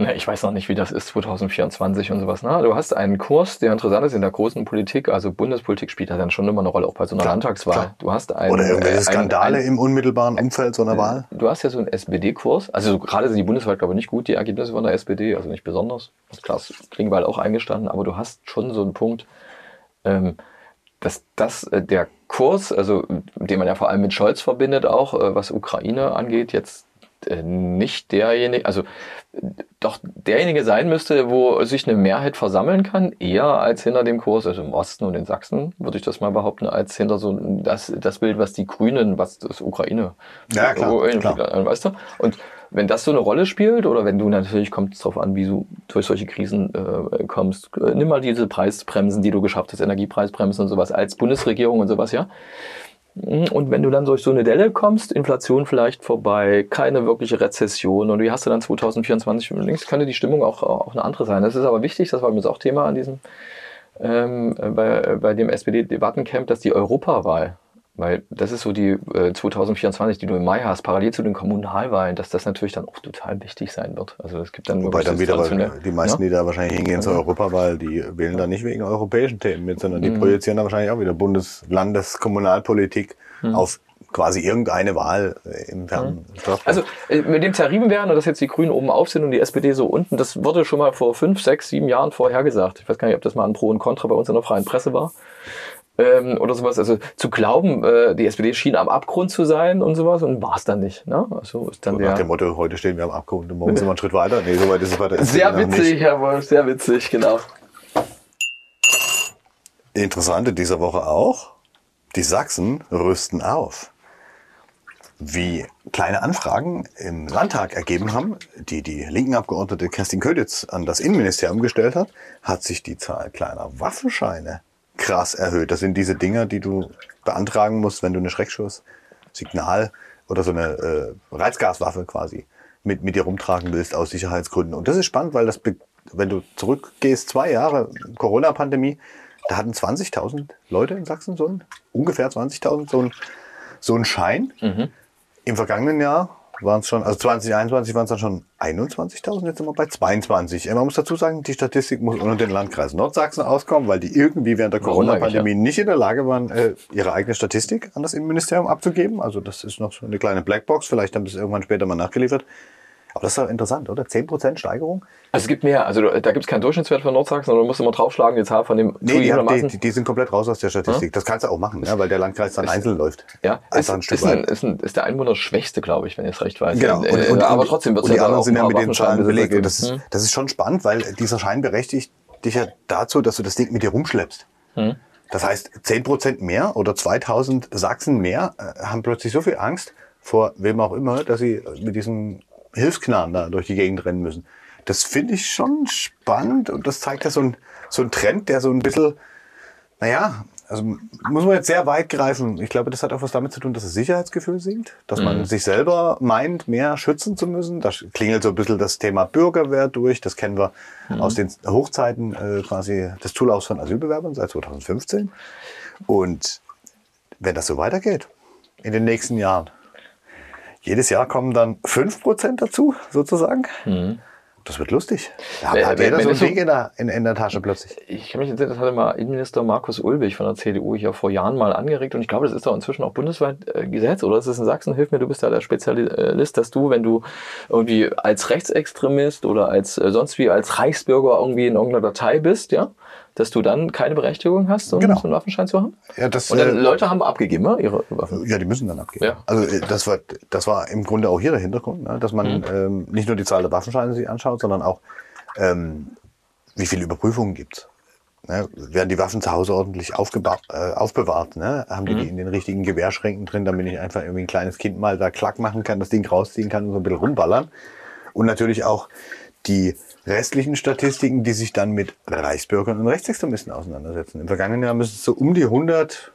Ne, ich weiß noch nicht, wie das ist 2024 und sowas. Ne? Du hast einen Kurs, der interessant ist in der großen Politik, also Bundespolitik spielt da dann schon immer eine Rolle, auch bei so einer Klar, Landtagswahl. klar. Du hast einen, Oder irgendwelche ein- Skandale ein- im unmittelbaren Umfeld so einer Wahl? Du hast ja so einen SPD-Kurs, also gerade sind die bundesweit, glaube ich, nicht gut, die Ergebnisse von der SPD, also nicht besonders. Klaas Klingbeil auch eingestanden, aber du hast schon so einen Punkt, ähm, dass das äh, der Kurs, also den man ja vor allem mit Scholz verbindet, auch äh, was Ukraine angeht, jetzt äh, nicht derjenige, also äh, doch derjenige sein müsste, wo sich eine Mehrheit versammeln kann, eher als hinter dem Kurs, also im Osten und in Sachsen, würde ich das mal behaupten, als hinter so das, das Bild, was die Grünen, was das Ukraine, Ja, klar, Ukraine- klar. weißt du? Und wenn das so eine Rolle spielt, oder wenn du natürlich, kommt es darauf an, wie du durch solche Krisen äh, kommst, äh, nimm mal diese Preisbremsen, die du geschafft hast, Energiepreisbremsen und sowas als Bundesregierung und sowas, ja. Und wenn du dann durch so eine Delle kommst, Inflation vielleicht vorbei, keine wirkliche Rezession und wie hast du dann 2024 links, könnte die Stimmung auch, auch eine andere sein. Das ist aber wichtig, das war übrigens auch Thema an diesem, ähm, bei, bei dem SPD-Debattencamp, dass die Europawahl, weil das ist so die äh, 2024, die du im Mai hast, parallel zu den Kommunalwahlen, dass das natürlich dann auch total wichtig sein wird. Also es gibt dann Wobei dann wieder weil die meisten, Ja? die da wahrscheinlich hingehen zur Europawahl, die wählen da nicht wegen europäischen Themen mit, sondern Mhm. die projizieren da wahrscheinlich auch wieder Bundes-, Landes-, Kommunalpolitik Mhm. auf quasi irgendeine Wahl äh, im fernen Straßburg. Also äh, mit dem Zerriebenwerden und dass jetzt die Grünen oben auf sind und die SPD so unten, das wurde schon mal vor fünf, sechs, sieben Jahren vorhergesagt. Ich weiß gar nicht, ob das mal ein Pro und Contra bei uns in der freien Presse war. Ähm, oder sowas. Also zu glauben, äh, die SPD schien am Abgrund zu sein und sowas und war es dann nicht. Ne? Also ist dann So nach der dem Motto, heute stehen wir am Abgrund und morgen sind wir einen Schritt weiter. Nee, so weit ist es SPD sehr nicht. witzig, Herr Wolf, sehr witzig, genau. Interessant in dieser Woche auch, die Sachsen rüsten auf. Wie kleine Anfragen im Landtag ergeben haben, die die linken Abgeordnete Kerstin Köditz an das Innenministerium gestellt hat, hat sich die Zahl kleiner Waffenscheine krass erhöht. Das sind diese Dinger, die du beantragen musst, wenn du eine Schreckschuss, Signal oder so eine äh, Reizgaswaffe quasi mit, mit dir rumtragen willst aus Sicherheitsgründen. Und das ist spannend, weil das, wenn du zurückgehst, zwei Jahre Corona-Pandemie, da hatten 20.000 Leute in Sachsen so ein, ungefähr 20.000 so ein, so ein Schein. Im vergangenen Jahr waren es schon, also 2021 waren es dann schon 21.000, jetzt sind wir bei 22. Man muss dazu sagen, die Statistik muss unter den Landkreis Nordsachsen auskommen, weil die irgendwie während der Corona-Pandemie nicht in der Lage waren, äh, ihre eigene Statistik an das Innenministerium abzugeben. Also das ist noch so eine kleine Blackbox, vielleicht haben sie es irgendwann später mal nachgeliefert. Aber das ist doch interessant, oder? 10% Steigerung? Also es gibt mehr, also da gibt es keinen Durchschnittswert für Nordsachsen, sondern du musst immer draufschlagen, die Zahl von dem Nee, die, haben, die, die, die sind komplett raus aus der Statistik. Das kannst du auch machen, ne? weil der Landkreis dann einzeln läuft. Ja, ist, ein Stück ist, ein, ist, ein, ist der Einwohner schwächste, glaube ich, wenn ich es recht weiß. Genau. Äh, aber trotzdem wird und es die ja dann anderen sind ja mit den Zahlen belegt. Und das ist, Hm. das ist schon spannend, weil dieser Schein berechtigt dich ja dazu, dass du das Ding mit dir rumschleppst. Hm. Das heißt, 10% mehr oder 2000 Sachsen mehr äh, haben plötzlich so viel Angst vor wem auch immer, dass sie mit diesem Hilfsknarren da durch die Gegend rennen müssen. Das finde ich schon spannend und das zeigt ja so ein, so ein Trend, der so ein bisschen, naja, also muss man jetzt sehr weit greifen. Ich glaube, das hat auch was damit zu tun, dass das Sicherheitsgefühl sinkt, dass man sich selber meint, mehr schützen zu müssen. Da klingelt so ein bisschen das Thema Bürgerwehr durch. Das kennen wir aus den Hochzeiten äh, quasi des Zulaufs von Asylbewerbern seit 2015. Und wenn das so weitergeht in den nächsten Jahren, jedes Jahr kommen dann 5% dazu, sozusagen. Das wird lustig. Da Äh, hat jeder wenn so ein Ding in der, in, in der Tasche plötzlich. Ich kann mich entsinnen, das hatte mal Innenminister Markus Ulbich von der CDU hier vor Jahren mal angeregt und ich glaube, das ist doch inzwischen auch bundesweit äh, Gesetz oder ist es in Sachsen? Hilf mir, du bist da der Spezialist, dass du, wenn du irgendwie als Rechtsextremist oder als äh, sonst wie als Reichsbürger irgendwie in irgendeiner Datei bist, ja, dass du dann keine Berechtigung hast, um Genau. so einen Waffenschein zu haben? Ja, das, Und dann äh, Leute haben abgegeben, ne, ihre Waffen. Ja, die müssen dann abgeben. Ja. Also äh, das war, das war im Grunde auch hier der Hintergrund, ne? dass man ähm, nicht nur die Zahl der Waffenscheine sich anschaut, sondern auch, ähm, wie viele Überprüfungen gibt's. Ne? Werden die Waffen zu Hause ordentlich äh, aufbewahrt? Ne? Haben die die in den richtigen Gewehrschränken drin, damit ich einfach irgendwie ein kleines Kind mal da klack machen kann, das Ding rausziehen kann und so ein bisschen rumballern? Und natürlich auch die restlichen Statistiken, die sich dann mit Reichsbürgern und Rechtsextremisten auseinandersetzen. Im vergangenen Jahr müssen es so um die 100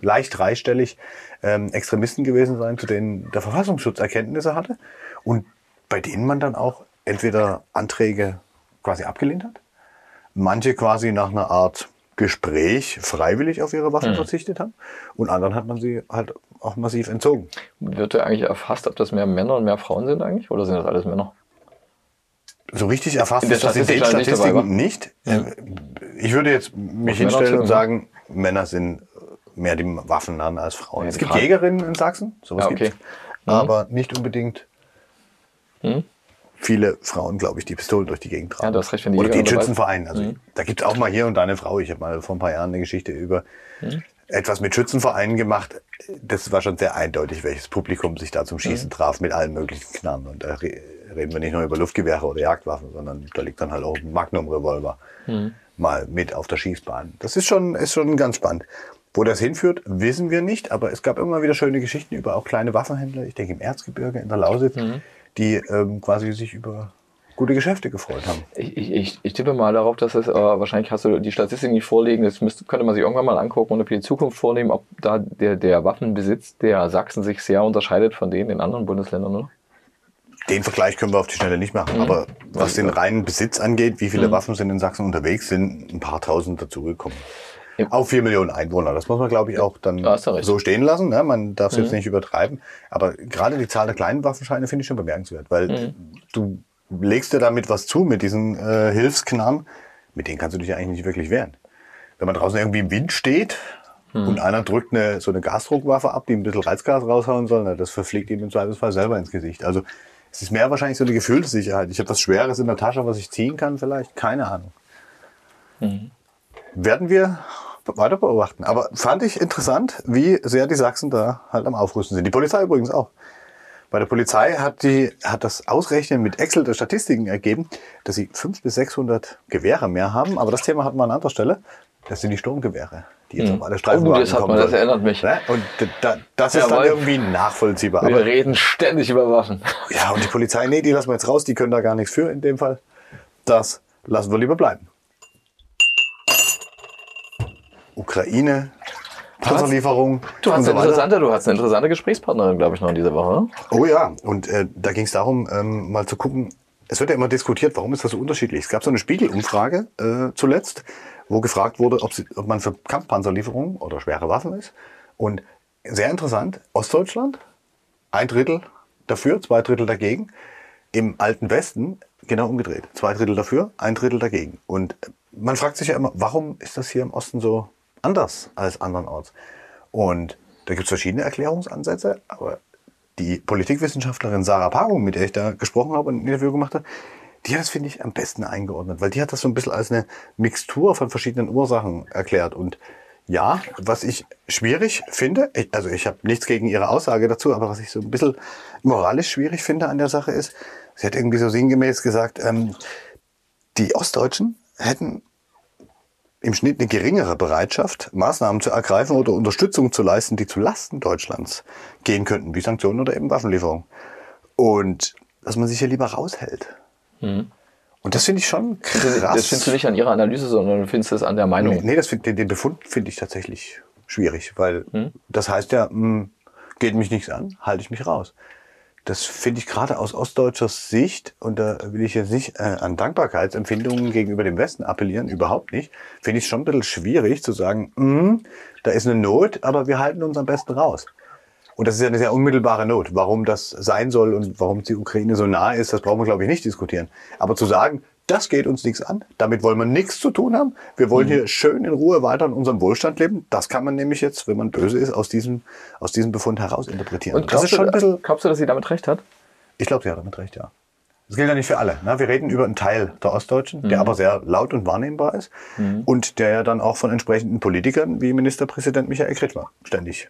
leicht dreistellig ähm, Extremisten gewesen sein, zu denen der Verfassungsschutz Erkenntnisse hatte und bei denen man dann auch entweder Anträge quasi abgelehnt hat, manche quasi nach einer Art Gespräch freiwillig auf ihre Waffen verzichtet haben und anderen hat man sie halt auch massiv entzogen. Wird ja eigentlich erfasst, ob das mehr Männer und mehr Frauen sind eigentlich oder sind das alles Männer? So richtig erfasst In ist das in den Statistiken nicht nicht. Äh, Ich würde jetzt mich hinstellen und ne? sagen, Männer sind mehr die Waffen an als Frauen. Ja, es gibt Jägerinnen in Sachsen, sowas Ja, okay. gibt's, aber nicht unbedingt Mhm. viele Frauen, glaube ich, die Pistolen durch die Gegend tragen. Ja, du hast recht, wenn die Oder die Jäger dabei- Schützenvereine. Also da gibt es auch mal hier und da eine Frau. Ich habe mal vor ein paar Jahren eine Geschichte über etwas mit Schützenvereinen gemacht. Das war schon sehr eindeutig, welches Publikum sich da zum Schießen traf mit allen möglichen Knarren. Und da re reden wir nicht nur über Luftgewehre oder Jagdwaffen, sondern da liegt dann halt auch ein Magnum-Revolver mal mit auf der Schießbahn. Das ist schon, ist schon ganz spannend. Wo das hinführt, wissen wir nicht, aber es gab immer wieder schöne Geschichten über auch kleine Waffenhändler, ich denke im Erzgebirge, in der Lausitz, die ähm, quasi sich über gute Geschäfte gefreut haben. Ich, ich, ich, tippe mal darauf, dass es, äh, wahrscheinlich hast du die Statistik nicht vorliegen, das müsste, könnte man sich irgendwann mal angucken und für die Zukunft vornehmen, ob da der, der Waffenbesitz der Sachsen sich sehr unterscheidet von denen in anderen Bundesländern, oder? Den Vergleich können wir auf die Schnelle nicht machen, aber was den reinen Besitz angeht, wie viele Waffen sind in Sachsen unterwegs, sind ein paar tausend dazugekommen. Ja. Auf vier Millionen Einwohner. Das muss man, glaube ich, auch dann recht. so stehen lassen. Ne? Man darf es jetzt nicht übertreiben. Aber gerade die Zahl der kleinen Waffenscheine finde ich schon bemerkenswert, weil du legst dir damit was zu mit diesen äh, Hilfsknarren, mit denen kannst du dich ja eigentlich nicht wirklich wehren. Wenn man draußen irgendwie im Wind steht, und einer drückt eine, so eine Gasdruckwaffe ab, die ein bisschen Reizgas raushauen soll, na, das verfliegt ihm im Zweifelsfall selber ins Gesicht. Also es ist mehr wahrscheinlich so eine Gefühlssicherheit. Ich habe was Schweres in der Tasche, was ich ziehen kann vielleicht, keine Ahnung. Werden wir weiter beobachten. Aber fand ich interessant, wie sehr die Sachsen da halt am Aufrüsten sind. Die Polizei übrigens auch. Bei der Polizei hat, die, hat das Ausrechnen mit Excel der Statistiken ergeben, dass sie 500 bis 600 Gewehre mehr haben. Aber das Thema hatten wir an anderer Stelle. Das sind die Sturmgewehre, die jetzt Mhm. auf alle Oh, Streifenwagen das hat kommen man, das erinnert mich. Ne? Und da, das ist dann Jawohl. irgendwie nachvollziehbar. Wir Aber, reden ständig über Waffen. ja, und die Polizei, nee, die lassen wir jetzt raus, die können da gar nichts für in dem Fall. Das lassen wir lieber bleiben. Ukraine, Panzerlieferung Du hast, so eine weiter. interessante, du hast eine interessante Gesprächspartnerin, glaube ich, noch in dieser Woche. Oh ja, und äh, da ging es darum, ähm, mal zu gucken, es wird ja immer diskutiert, warum ist das so unterschiedlich? Es gab so eine Spiegelumfrage äh, zuletzt, wo gefragt wurde, ob, sie, ob man für Kampfpanzerlieferungen oder schwere Waffen ist. Und sehr interessant, Ostdeutschland, ein Drittel dafür, zwei Drittel dagegen. Im alten Westen genau umgedreht. Zwei Drittel dafür, ein Drittel dagegen. Und man fragt sich ja immer, warum ist das hier im Osten so anders als andernorts? Und da gibt es verschiedene Erklärungsansätze, aber die Politikwissenschaftlerin Sarah Pagung, mit der ich da gesprochen habe und ein Interview gemacht habe, die hat das, finde ich, am besten eingeordnet, weil die hat das so ein bisschen als eine Mixtur von verschiedenen Ursachen erklärt. Und ja, was ich schwierig finde, ich, also ich habe nichts gegen ihre Aussage dazu, aber was ich so ein bisschen moralisch schwierig finde an der Sache ist, sie hat irgendwie so sinngemäß gesagt, ähm, die Ostdeutschen hätten im Schnitt eine geringere Bereitschaft, Maßnahmen zu ergreifen oder Unterstützung zu leisten, die zu Lasten Deutschlands gehen könnten, wie Sanktionen oder eben Waffenlieferungen. Und dass man sich hier lieber raushält. Und das finde ich schon krass. Das findest du nicht an ihrer Analyse, sondern du findest es an der Meinung. Nee, nee das find, den, den Befund finde ich tatsächlich schwierig, weil Hm? das heißt ja, mh, geht mich nichts an, halte ich mich raus. Das finde ich gerade aus ostdeutscher Sicht, und da will ich jetzt nicht äh, an Dankbarkeitsempfindungen gegenüber dem Westen appellieren, überhaupt nicht, finde ich schon ein bisschen schwierig zu sagen, mh, da ist eine Not, aber wir halten uns am besten raus. Und das ist ja eine sehr unmittelbare Not. Warum das sein soll und warum die Ukraine so nah ist, das brauchen wir, glaube ich, nicht diskutieren. Aber zu sagen, das geht uns nichts an, damit wollen wir nichts zu tun haben, wir wollen hier schön in Ruhe weiter in unserem Wohlstand leben, das kann man nämlich jetzt, wenn man böse ist, aus diesem, aus diesem Befund heraus interpretieren. Und das glaubst ist schon ein du, bisschen, glaubst du, dass sie damit recht hat? ich glaube, sie hat damit recht, ja. Das gilt ja nicht für alle. Ne? Wir reden über einen Teil der Ostdeutschen, der aber sehr laut und wahrnehmbar ist und der ja dann auch von entsprechenden Politikern wie Ministerpräsident Michael Kretschmer ständig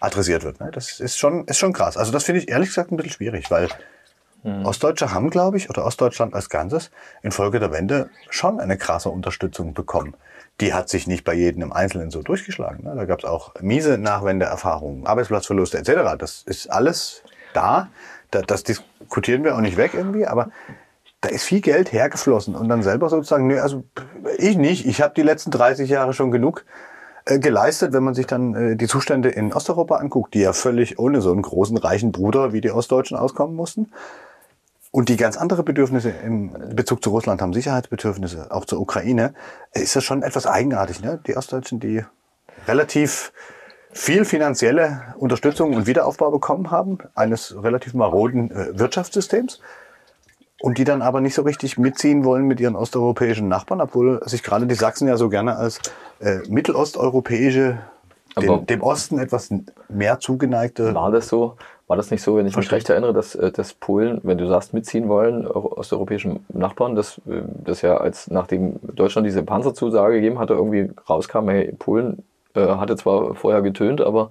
adressiert wird. Ne? Das ist schon, ist schon krass. Also das finde ich ehrlich gesagt ein bisschen schwierig, weil Ostdeutsche haben, glaube ich, oder Ostdeutschland als Ganzes infolge der Wende schon eine krasse Unterstützung bekommen. Die hat sich nicht bei jedem im Einzelnen so durchgeschlagen. Ne? Da gab es auch miese Nachwendeerfahrungen, Arbeitsplatzverluste etc. Das ist alles da. da. Das diskutieren wir auch nicht weg irgendwie, aber da ist viel Geld hergeflossen und dann selber sozusagen, nee, also ich nicht, ich habe die letzten 30 Jahre schon genug äh, geleistet, wenn man sich dann äh, die Zustände in Osteuropa anguckt, die ja völlig ohne so einen großen reichen Bruder wie die Ostdeutschen auskommen mussten. Und die ganz andere Bedürfnisse im Bezug zu Russland haben, Sicherheitsbedürfnisse, auch zur Ukraine, äh, ist das schon etwas eigenartig. Ne? Die Ostdeutschen, die relativ viel finanzielle Unterstützung und Wiederaufbau bekommen haben, eines relativ maroden äh, Wirtschaftssystems. Und die dann aber nicht so richtig mitziehen wollen mit ihren osteuropäischen Nachbarn, obwohl sich gerade die Sachsen ja so gerne als äh, mittelosteuropäische, dem, dem Osten etwas mehr zugeneigte. War das so? War das nicht so, wenn ich mich recht erinnere, dass, äh, dass Polen, wenn du sagst, mitziehen wollen, euro- osteuropäischen Nachbarn, dass äh, das ja als nachdem Deutschland diese Panzerzusage gegeben hatte, irgendwie rauskam, hey, Polen äh, hatte zwar vorher getönt, aber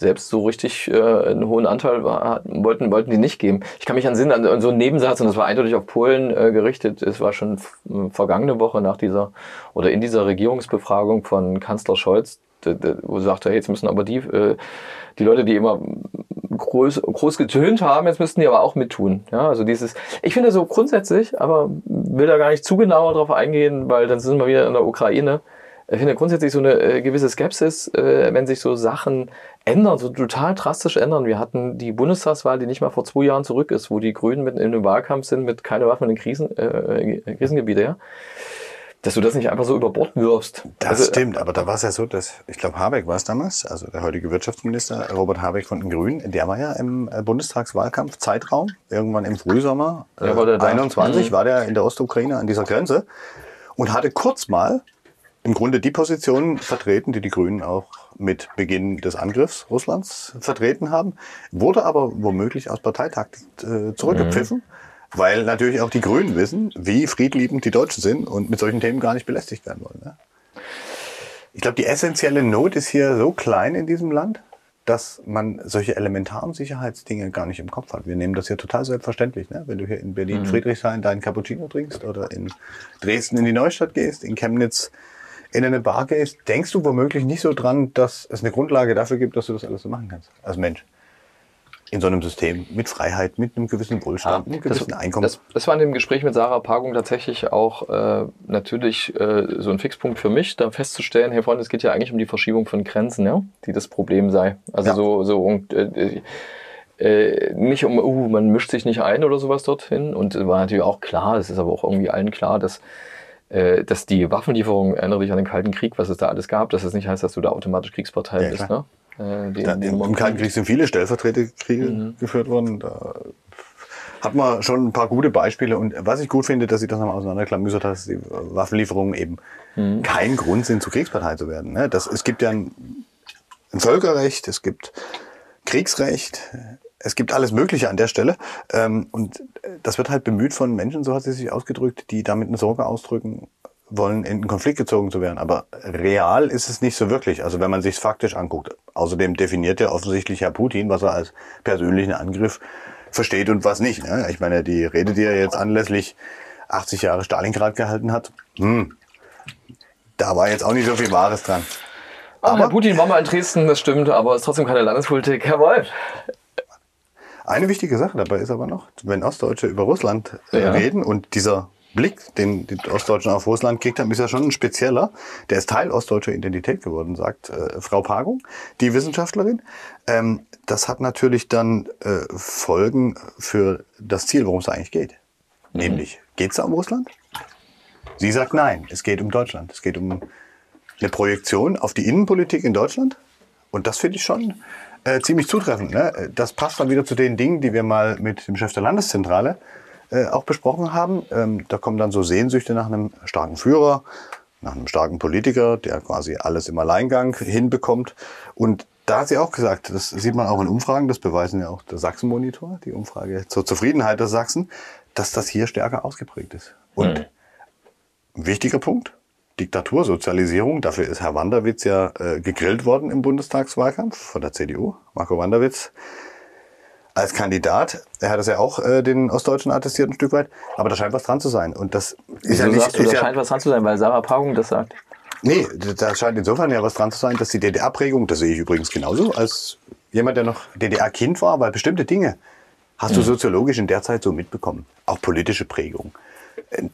selbst so richtig äh, einen hohen Anteil war, wollten, wollten die nicht geben. Ich kann mich an Sinn an, so einen Nebensatz, und das war eindeutig auf Polen äh, gerichtet, es war schon vergangene Woche nach dieser oder in dieser Regierungsbefragung von Kanzler Scholz, wo er sagte, hey, jetzt müssen aber die, äh, die Leute, die immer groß, groß getönt haben, jetzt müssten die aber auch mittun. Ja, also dieses, ich finde so grundsätzlich, aber will da gar nicht zu genau drauf eingehen, weil dann sind wir wieder in der Ukraine. Ich finde grundsätzlich so eine äh, gewisse Skepsis, äh, wenn sich so Sachen ändern, so total drastisch ändern. Wir hatten die Bundestagswahl, die nicht mal vor zwei Jahren zurück ist, wo die Grünen mitten in einem Wahlkampf sind mit keine Waffen in Krisen, äh, Krisengebiete, ja. Dass du das nicht einfach so über Bord wirfst. Das Also, stimmt, aber da war es ja so, dass, ich glaube, Habeck war es damals, also der heutige Wirtschaftsminister Robert Habeck von den Grünen, der war ja im äh, Bundestagswahlkampf Zeitraum, irgendwann im Frühsommer Ja, war der da. 21, Mhm. war der in der Ostukraine an dieser Grenze und hatte kurz mal im Grunde die Position vertreten, die die Grünen auch mit Beginn des Angriffs Russlands vertreten haben, wurde aber womöglich aus Parteitaktik äh, zurückgepfiffen, mhm. weil natürlich auch die Grünen wissen, wie friedliebend die Deutschen sind und mit solchen Themen gar nicht belästigt werden wollen. Ne? Ich glaube, die essentielle Not ist hier so klein in diesem Land, dass man solche elementaren Sicherheitsdinge gar nicht im Kopf hat. Wir nehmen das ja total selbstverständlich. Ne? Wenn du hier in Berlin mhm. Friedrichshain deinen Cappuccino trinkst oder in Dresden in die Neustadt gehst, in Chemnitz in eine Bar gehst, denkst du womöglich nicht so dran, dass es eine Grundlage dafür gibt, dass du das alles so machen kannst als Mensch. In so einem System mit Freiheit, mit einem gewissen Wohlstand, ja, mit einem gewissen das, Einkommen. Das, das, war in dem Gespräch mit Sarah Pagung tatsächlich auch äh, natürlich äh, so ein Fixpunkt für mich, da festzustellen, Herr Freund, es geht ja eigentlich um die Verschiebung von Grenzen, ja, die das Problem sei. Also ja. so, so und, äh, äh, nicht um, uh, man mischt sich nicht ein oder sowas dorthin. Und war natürlich auch klar, es ist aber auch irgendwie allen klar, dass dass die Waffenlieferung, erinnere dich an den Kalten Krieg, was es da alles gab, dass es nicht heißt, dass du da automatisch Kriegspartei ja, bist. Ne? Äh, die, da, die Im Kalten Krieg sind viele Stellvertreterkriege mhm. geführt worden. Da hat man schon ein paar gute Beispiele. Und was ich gut finde, dass sie das nochmal auseinanderklamüsert hat, dass die Waffenlieferungen eben mhm. kein Grund sind, zur Kriegspartei zu werden. Ne? Das, es gibt ja ein, ein Völkerrecht, es gibt Kriegsrecht, es gibt alles Mögliche an der Stelle. Ähm, und das wird halt bemüht von Menschen, so hat sie sich ausgedrückt, die damit eine Sorge ausdrücken wollen, in einen Konflikt gezogen zu werden. Aber real ist es nicht so wirklich. Also wenn man sich faktisch anguckt. Außerdem definiert ja offensichtlich Herr Putin, was er als persönlichen Angriff versteht und was nicht. Ne? Ich meine, die Rede, die er jetzt anlässlich 80 Jahre Stalingrad gehalten hat, hm, da war jetzt auch nicht so viel Wahres dran. Aber Herr Putin war mal in Dresden, das stimmt, aber ist trotzdem keine Landespolitik. Herr Wolf, eine wichtige Sache dabei ist aber noch, wenn Ostdeutsche über Russland äh, ja. reden und dieser Blick, den die Ostdeutschen auf Russland gekriegt haben, ist ja schon ein spezieller. Der ist Teil ostdeutscher Identität geworden, sagt äh, Frau Pagung, die Wissenschaftlerin. Ähm, das hat natürlich dann äh, Folgen für das Ziel, worum es eigentlich geht. Mhm. Nämlich, geht es da um Russland? Sie sagt nein, es geht um Deutschland. Es geht um eine Projektion auf die Innenpolitik in Deutschland. Und das finde ich schon äh, ziemlich zutreffend. Ne? Das passt dann wieder zu den Dingen, die wir mal mit dem Chef der Landeszentrale äh, auch besprochen haben. Ähm, da kommen dann so Sehnsüchte nach einem starken Führer, nach einem starken Politiker, der quasi alles im Alleingang hinbekommt. Und da hat sie auch gesagt, das sieht man auch in Umfragen, das beweisen ja auch der Sachsen-Monitor, die Umfrage zur Zufriedenheit der Sachsen, dass das hier stärker ausgeprägt ist. Und mhm. ein wichtiger Punkt, Diktatursozialisierung. Dafür ist Herr Wanderwitz ja äh, gegrillt worden im Bundestagswahlkampf von der CDU. Marco Wanderwitz als Kandidat. Er hat es ja auch äh, den Ostdeutschen attestiert ein Stück weit. Aber da scheint was dran zu sein. Und das ist ja nicht. Sagst du, da ja, scheint was dran zu sein, weil Sarah Pagung das sagt. Nee, da scheint insofern ja was dran zu sein, dass die DDR-Prägung, das sehe ich übrigens genauso, als jemand, der noch DDR-Kind war, weil bestimmte Dinge hast du mhm. soziologisch in der Zeit so mitbekommen. Auch politische Prägung.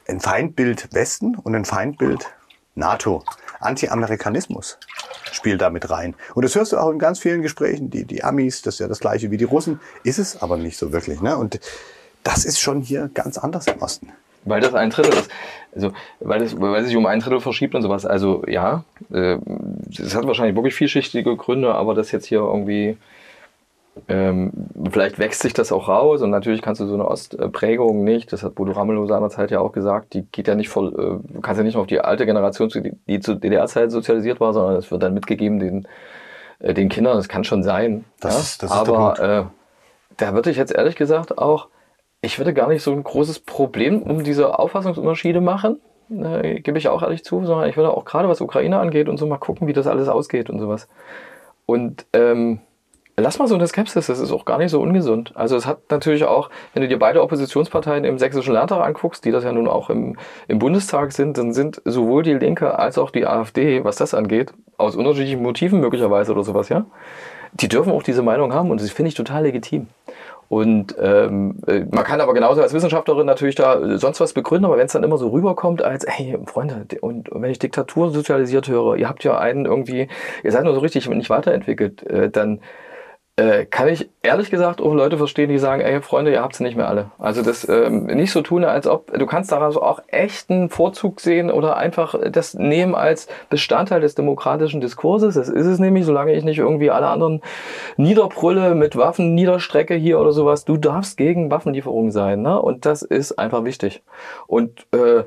Ein Feindbild Westen und ein Feindbild NATO, Anti-Amerikanismus spielt da mit rein. Und das hörst du auch in ganz vielen Gesprächen. Die, die Amis, das ist ja das gleiche wie die Russen, ist es aber nicht so wirklich. Ne? Und das ist schon hier ganz anders im Osten. Weil das ein Drittel ist. Also, weil, das, weil es sich um ein Drittel verschiebt und sowas. Also, ja, äh, das hat wahrscheinlich wirklich vielschichtige Gründe, aber das jetzt hier irgendwie ähm, vielleicht wächst sich das auch raus und natürlich kannst du so eine Ostprägung nicht, das hat Bodo Ramelow seinerzeit ja auch gesagt, die geht ja nicht voll, äh, du kannst ja nicht nur auf die alte Generation, die, zur DDR-Zeit sozialisiert war, sondern es wird dann mitgegeben den, äh, den Kindern, das kann schon sein. Das, ja? ist, das ist Aber äh, da würde ich jetzt ehrlich gesagt auch, ich würde gar nicht so ein großes Problem um diese Auffassungsunterschiede machen, äh, gebe ich auch ehrlich zu, sondern ich würde auch gerade was Ukraine angeht und so mal gucken, wie das alles ausgeht und sowas. Und ähm, Lass mal so eine Skepsis, das ist auch gar nicht so ungesund. Also es hat natürlich auch, wenn du dir beide Oppositionsparteien im sächsischen Landtag anguckst, die das ja nun auch im, im Bundestag sind, dann sind sowohl die Linke als auch die AfD, was das angeht, aus unterschiedlichen Motiven möglicherweise oder sowas, ja, die dürfen auch diese Meinung haben und das finde ich total legitim. Und ähm, äh, man kann aber genauso als Wissenschaftlerin natürlich da sonst was begründen, aber wenn es dann immer so rüberkommt als, hey, Freunde, und wenn ich Diktatur sozialisiert höre, ihr habt ja einen irgendwie, ihr seid nur so richtig nicht weiterentwickelt, äh, dann äh, kann ich ehrlich gesagt auch Leute verstehen, die sagen, ey Freunde, ihr habt sie nicht mehr alle. Also das ähm, nicht so tun, als ob du kannst daraus auch echten Vorzug sehen oder einfach das nehmen als Bestandteil des demokratischen Diskurses. Das ist es nämlich, solange ich nicht irgendwie alle anderen niederbrülle mit Waffen niederstrecke hier oder sowas. Du darfst gegen Waffenlieferungen sein, ne? Und das ist einfach wichtig. Und äh,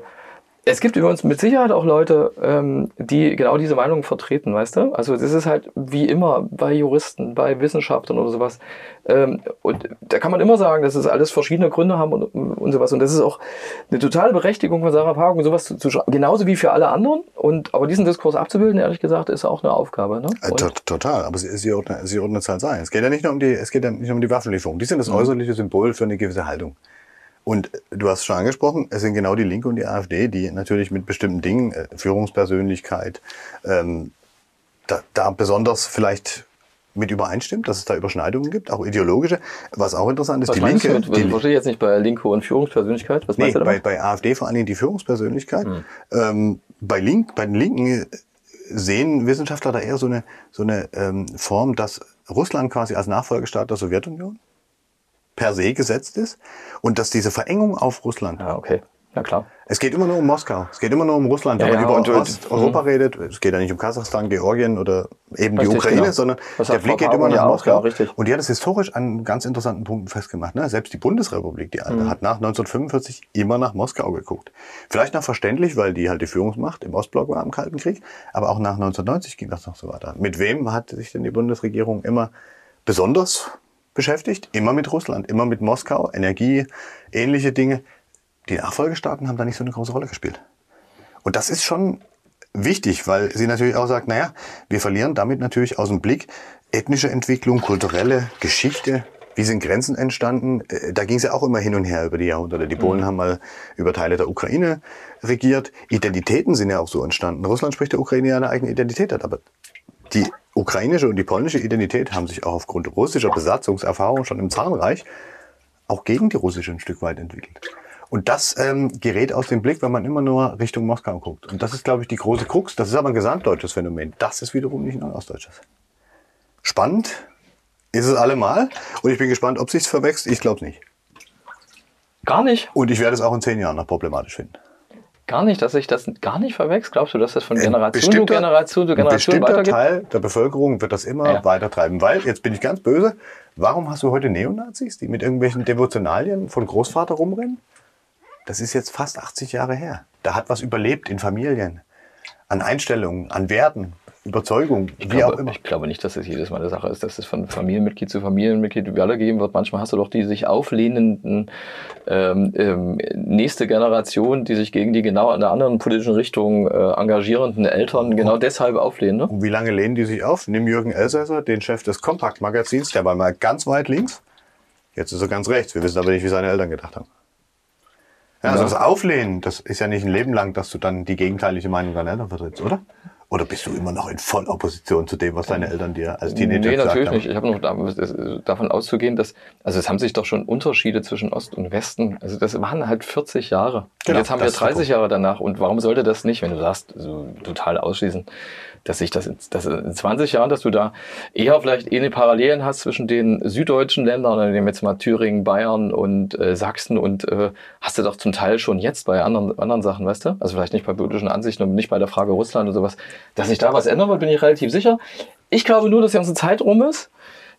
Es gibt übrigens mit Sicherheit auch Leute, ähm, die genau diese Meinung vertreten, weißt du? Also das ist halt wie immer bei Juristen, bei Wissenschaftlern oder sowas. Ähm, und da kann man immer sagen, dass es alles verschiedene Gründe haben und, und sowas. Und das ist auch eine totale Berechtigung von Sarah Park, sowas zu, zu schreiben, genauso wie für alle anderen. Und aber diesen Diskurs abzubilden, ehrlich gesagt, ist auch eine Aufgabe. Ne? Äh, to- Total, aber sie, sie, ordnet, sie ordnet es halt sein. Es geht ja nicht nur um die, es geht ja nicht nur um die Waffenlieferung. Die sind das äußerliche Symbol für eine gewisse Haltung. Und du hast schon angesprochen, es sind genau die Linke und die AfD, die natürlich mit bestimmten Dingen, äh, Führungspersönlichkeit, ähm, da, da besonders vielleicht mit übereinstimmt, dass es da Überschneidungen gibt, auch ideologische. Was auch interessant ist, Was die Linke, du mit, die, ich verstehe jetzt nicht bei Linke und Führungspersönlichkeit. Was Nee, meinst du bei, damit? bei AfD vor allen Dingen die Führungspersönlichkeit. Ähm, bei, Link, bei den Linken sehen Wissenschaftler da eher so eine, so eine ähm, Form, dass Russland quasi als Nachfolgestaat der Sowjetunion per se gesetzt ist und dass diese Verengung auf Russland, Ja, okay. Ja, klar. es geht immer nur um Moskau, es geht immer nur um Russland, Ja, wenn man ja, über Osteuropa redet, es geht ja nicht um Kasachstan, Georgien oder eben die Richtig, Ukraine, genau. sondern Das der Blick geht immer nach auch, Moskau. richtig. Und die hat es historisch an ganz interessanten Punkten festgemacht. Ne? Selbst die Bundesrepublik, die alte, hat nach 1945 immer nach Moskau geguckt. Vielleicht noch verständlich, weil die halt die Führungsmacht im Ostblock war im Kalten Krieg. Aber auch nach 1990 ging das noch so weiter. Mit wem hat sich denn die Bundesregierung immer besonders beschäftigt? Immer mit Russland, immer mit Moskau, Energie, ähnliche Dinge. Die Nachfolgestaaten haben da nicht so eine große Rolle gespielt. Und das ist schon wichtig, weil sie natürlich auch sagt, naja, wir verlieren damit natürlich aus dem Blick ethnische Entwicklung, kulturelle Geschichte. Wie sind Grenzen entstanden? Äh, Da ging es ja auch immer hin und her über die Jahrhunderte. Die Polen haben mal über Teile der Ukraine regiert. Identitäten sind ja auch so entstanden. Russland spricht der Ukraine ja eine eigene Identität hat, aber die ukrainische und die polnische Identität haben sich auch aufgrund russischer Besatzungserfahrung schon im Zarenreich auch gegen die russische ein Stück weit entwickelt. Und das ähm, gerät aus dem Blick, wenn man immer nur Richtung Moskau guckt. Und das ist, glaube ich, die große Krux. Das ist aber ein gesamtdeutsches Phänomen. Das ist wiederum nicht nur ein ostdeutsches. Spannend ist es allemal. Und ich bin gespannt, ob sich's verwächst. Ich glaube es nicht. Gar nicht. Und ich werde es auch in zehn Jahren noch problematisch finden. Gar nicht, dass sich das gar nicht verwechselt. Glaubst du, dass das von Generation zu Generation zu Generation bestimmter weitergeht? Teil der Bevölkerung wird das immer Ja. weiter treiben. Weil, jetzt bin ich ganz böse, warum hast du heute Neonazis, die mit irgendwelchen Devotionalien von Großvater rumrennen? Das ist jetzt fast 80 Jahre her. Da hat was überlebt in Familien. An Einstellungen, an Werten, Überzeugung, Ich wie auch glaube, immer. ich glaube nicht, dass es jedes Mal eine Sache ist, dass es von Familienmitglied zu Familienmitglied wiedergegeben wird. Manchmal hast du doch die sich auflehnenden ähm, ähm, nächste Generation, die sich gegen die genau in einer anderen politischen Richtung äh, engagierenden Eltern genau deshalb auflehnen. Ne? Und wie lange lehnen die sich auf? Nimm Jürgen Elsässer, den Chef des Kompakt-Magazins, der war mal ganz weit links. Jetzt ist er ganz rechts. Wir wissen aber nicht, wie seine Eltern gedacht haben. Ja, also das Auflehnen, das ist ja nicht ein Leben lang, dass du dann die gegenteilige Meinung deiner Eltern vertrittst, oder? Oder bist du immer noch in Vollopposition zu dem, was deine Eltern dir als Teenager Nee, gesagt natürlich haben? nicht. Ich habe noch äh, davon auszugehen, dass, also es haben sich doch schon Unterschiede zwischen Ost und Westen, also das waren halt 40 Jahre. Genau, und jetzt haben wir das ist der 30 Jahre danach. Und warum sollte das nicht, wenn du sagst, so total ausschließen, dass sich das in, dass in 20 Jahren, dass du da eher vielleicht ähnliche Parallelen hast zwischen den süddeutschen Ländern, oder nehmen wir jetzt mal Thüringen, Bayern und äh, Sachsen und äh, hast du doch zum Teil schon jetzt bei anderen, anderen Sachen, weißt du? Also vielleicht nicht bei politischen Ansichten und nicht bei der Frage Russland und sowas. Dass sich da was ändern wird, bin ich relativ sicher. Ich glaube nur, dass die ganze Zeit rum ist.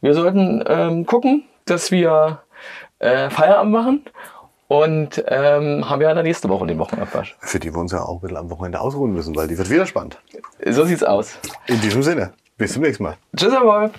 Wir sollten ähm, gucken, dass wir äh, Feierabend machen und ähm, haben ja dann nächste Woche den Wochenabwasch. Für die wir uns ja auch ein bisschen am Wochenende ausruhen müssen, weil die wird wieder spannend. So sieht's aus. In diesem Sinne, bis zum nächsten Mal. Tschüss, Wolf.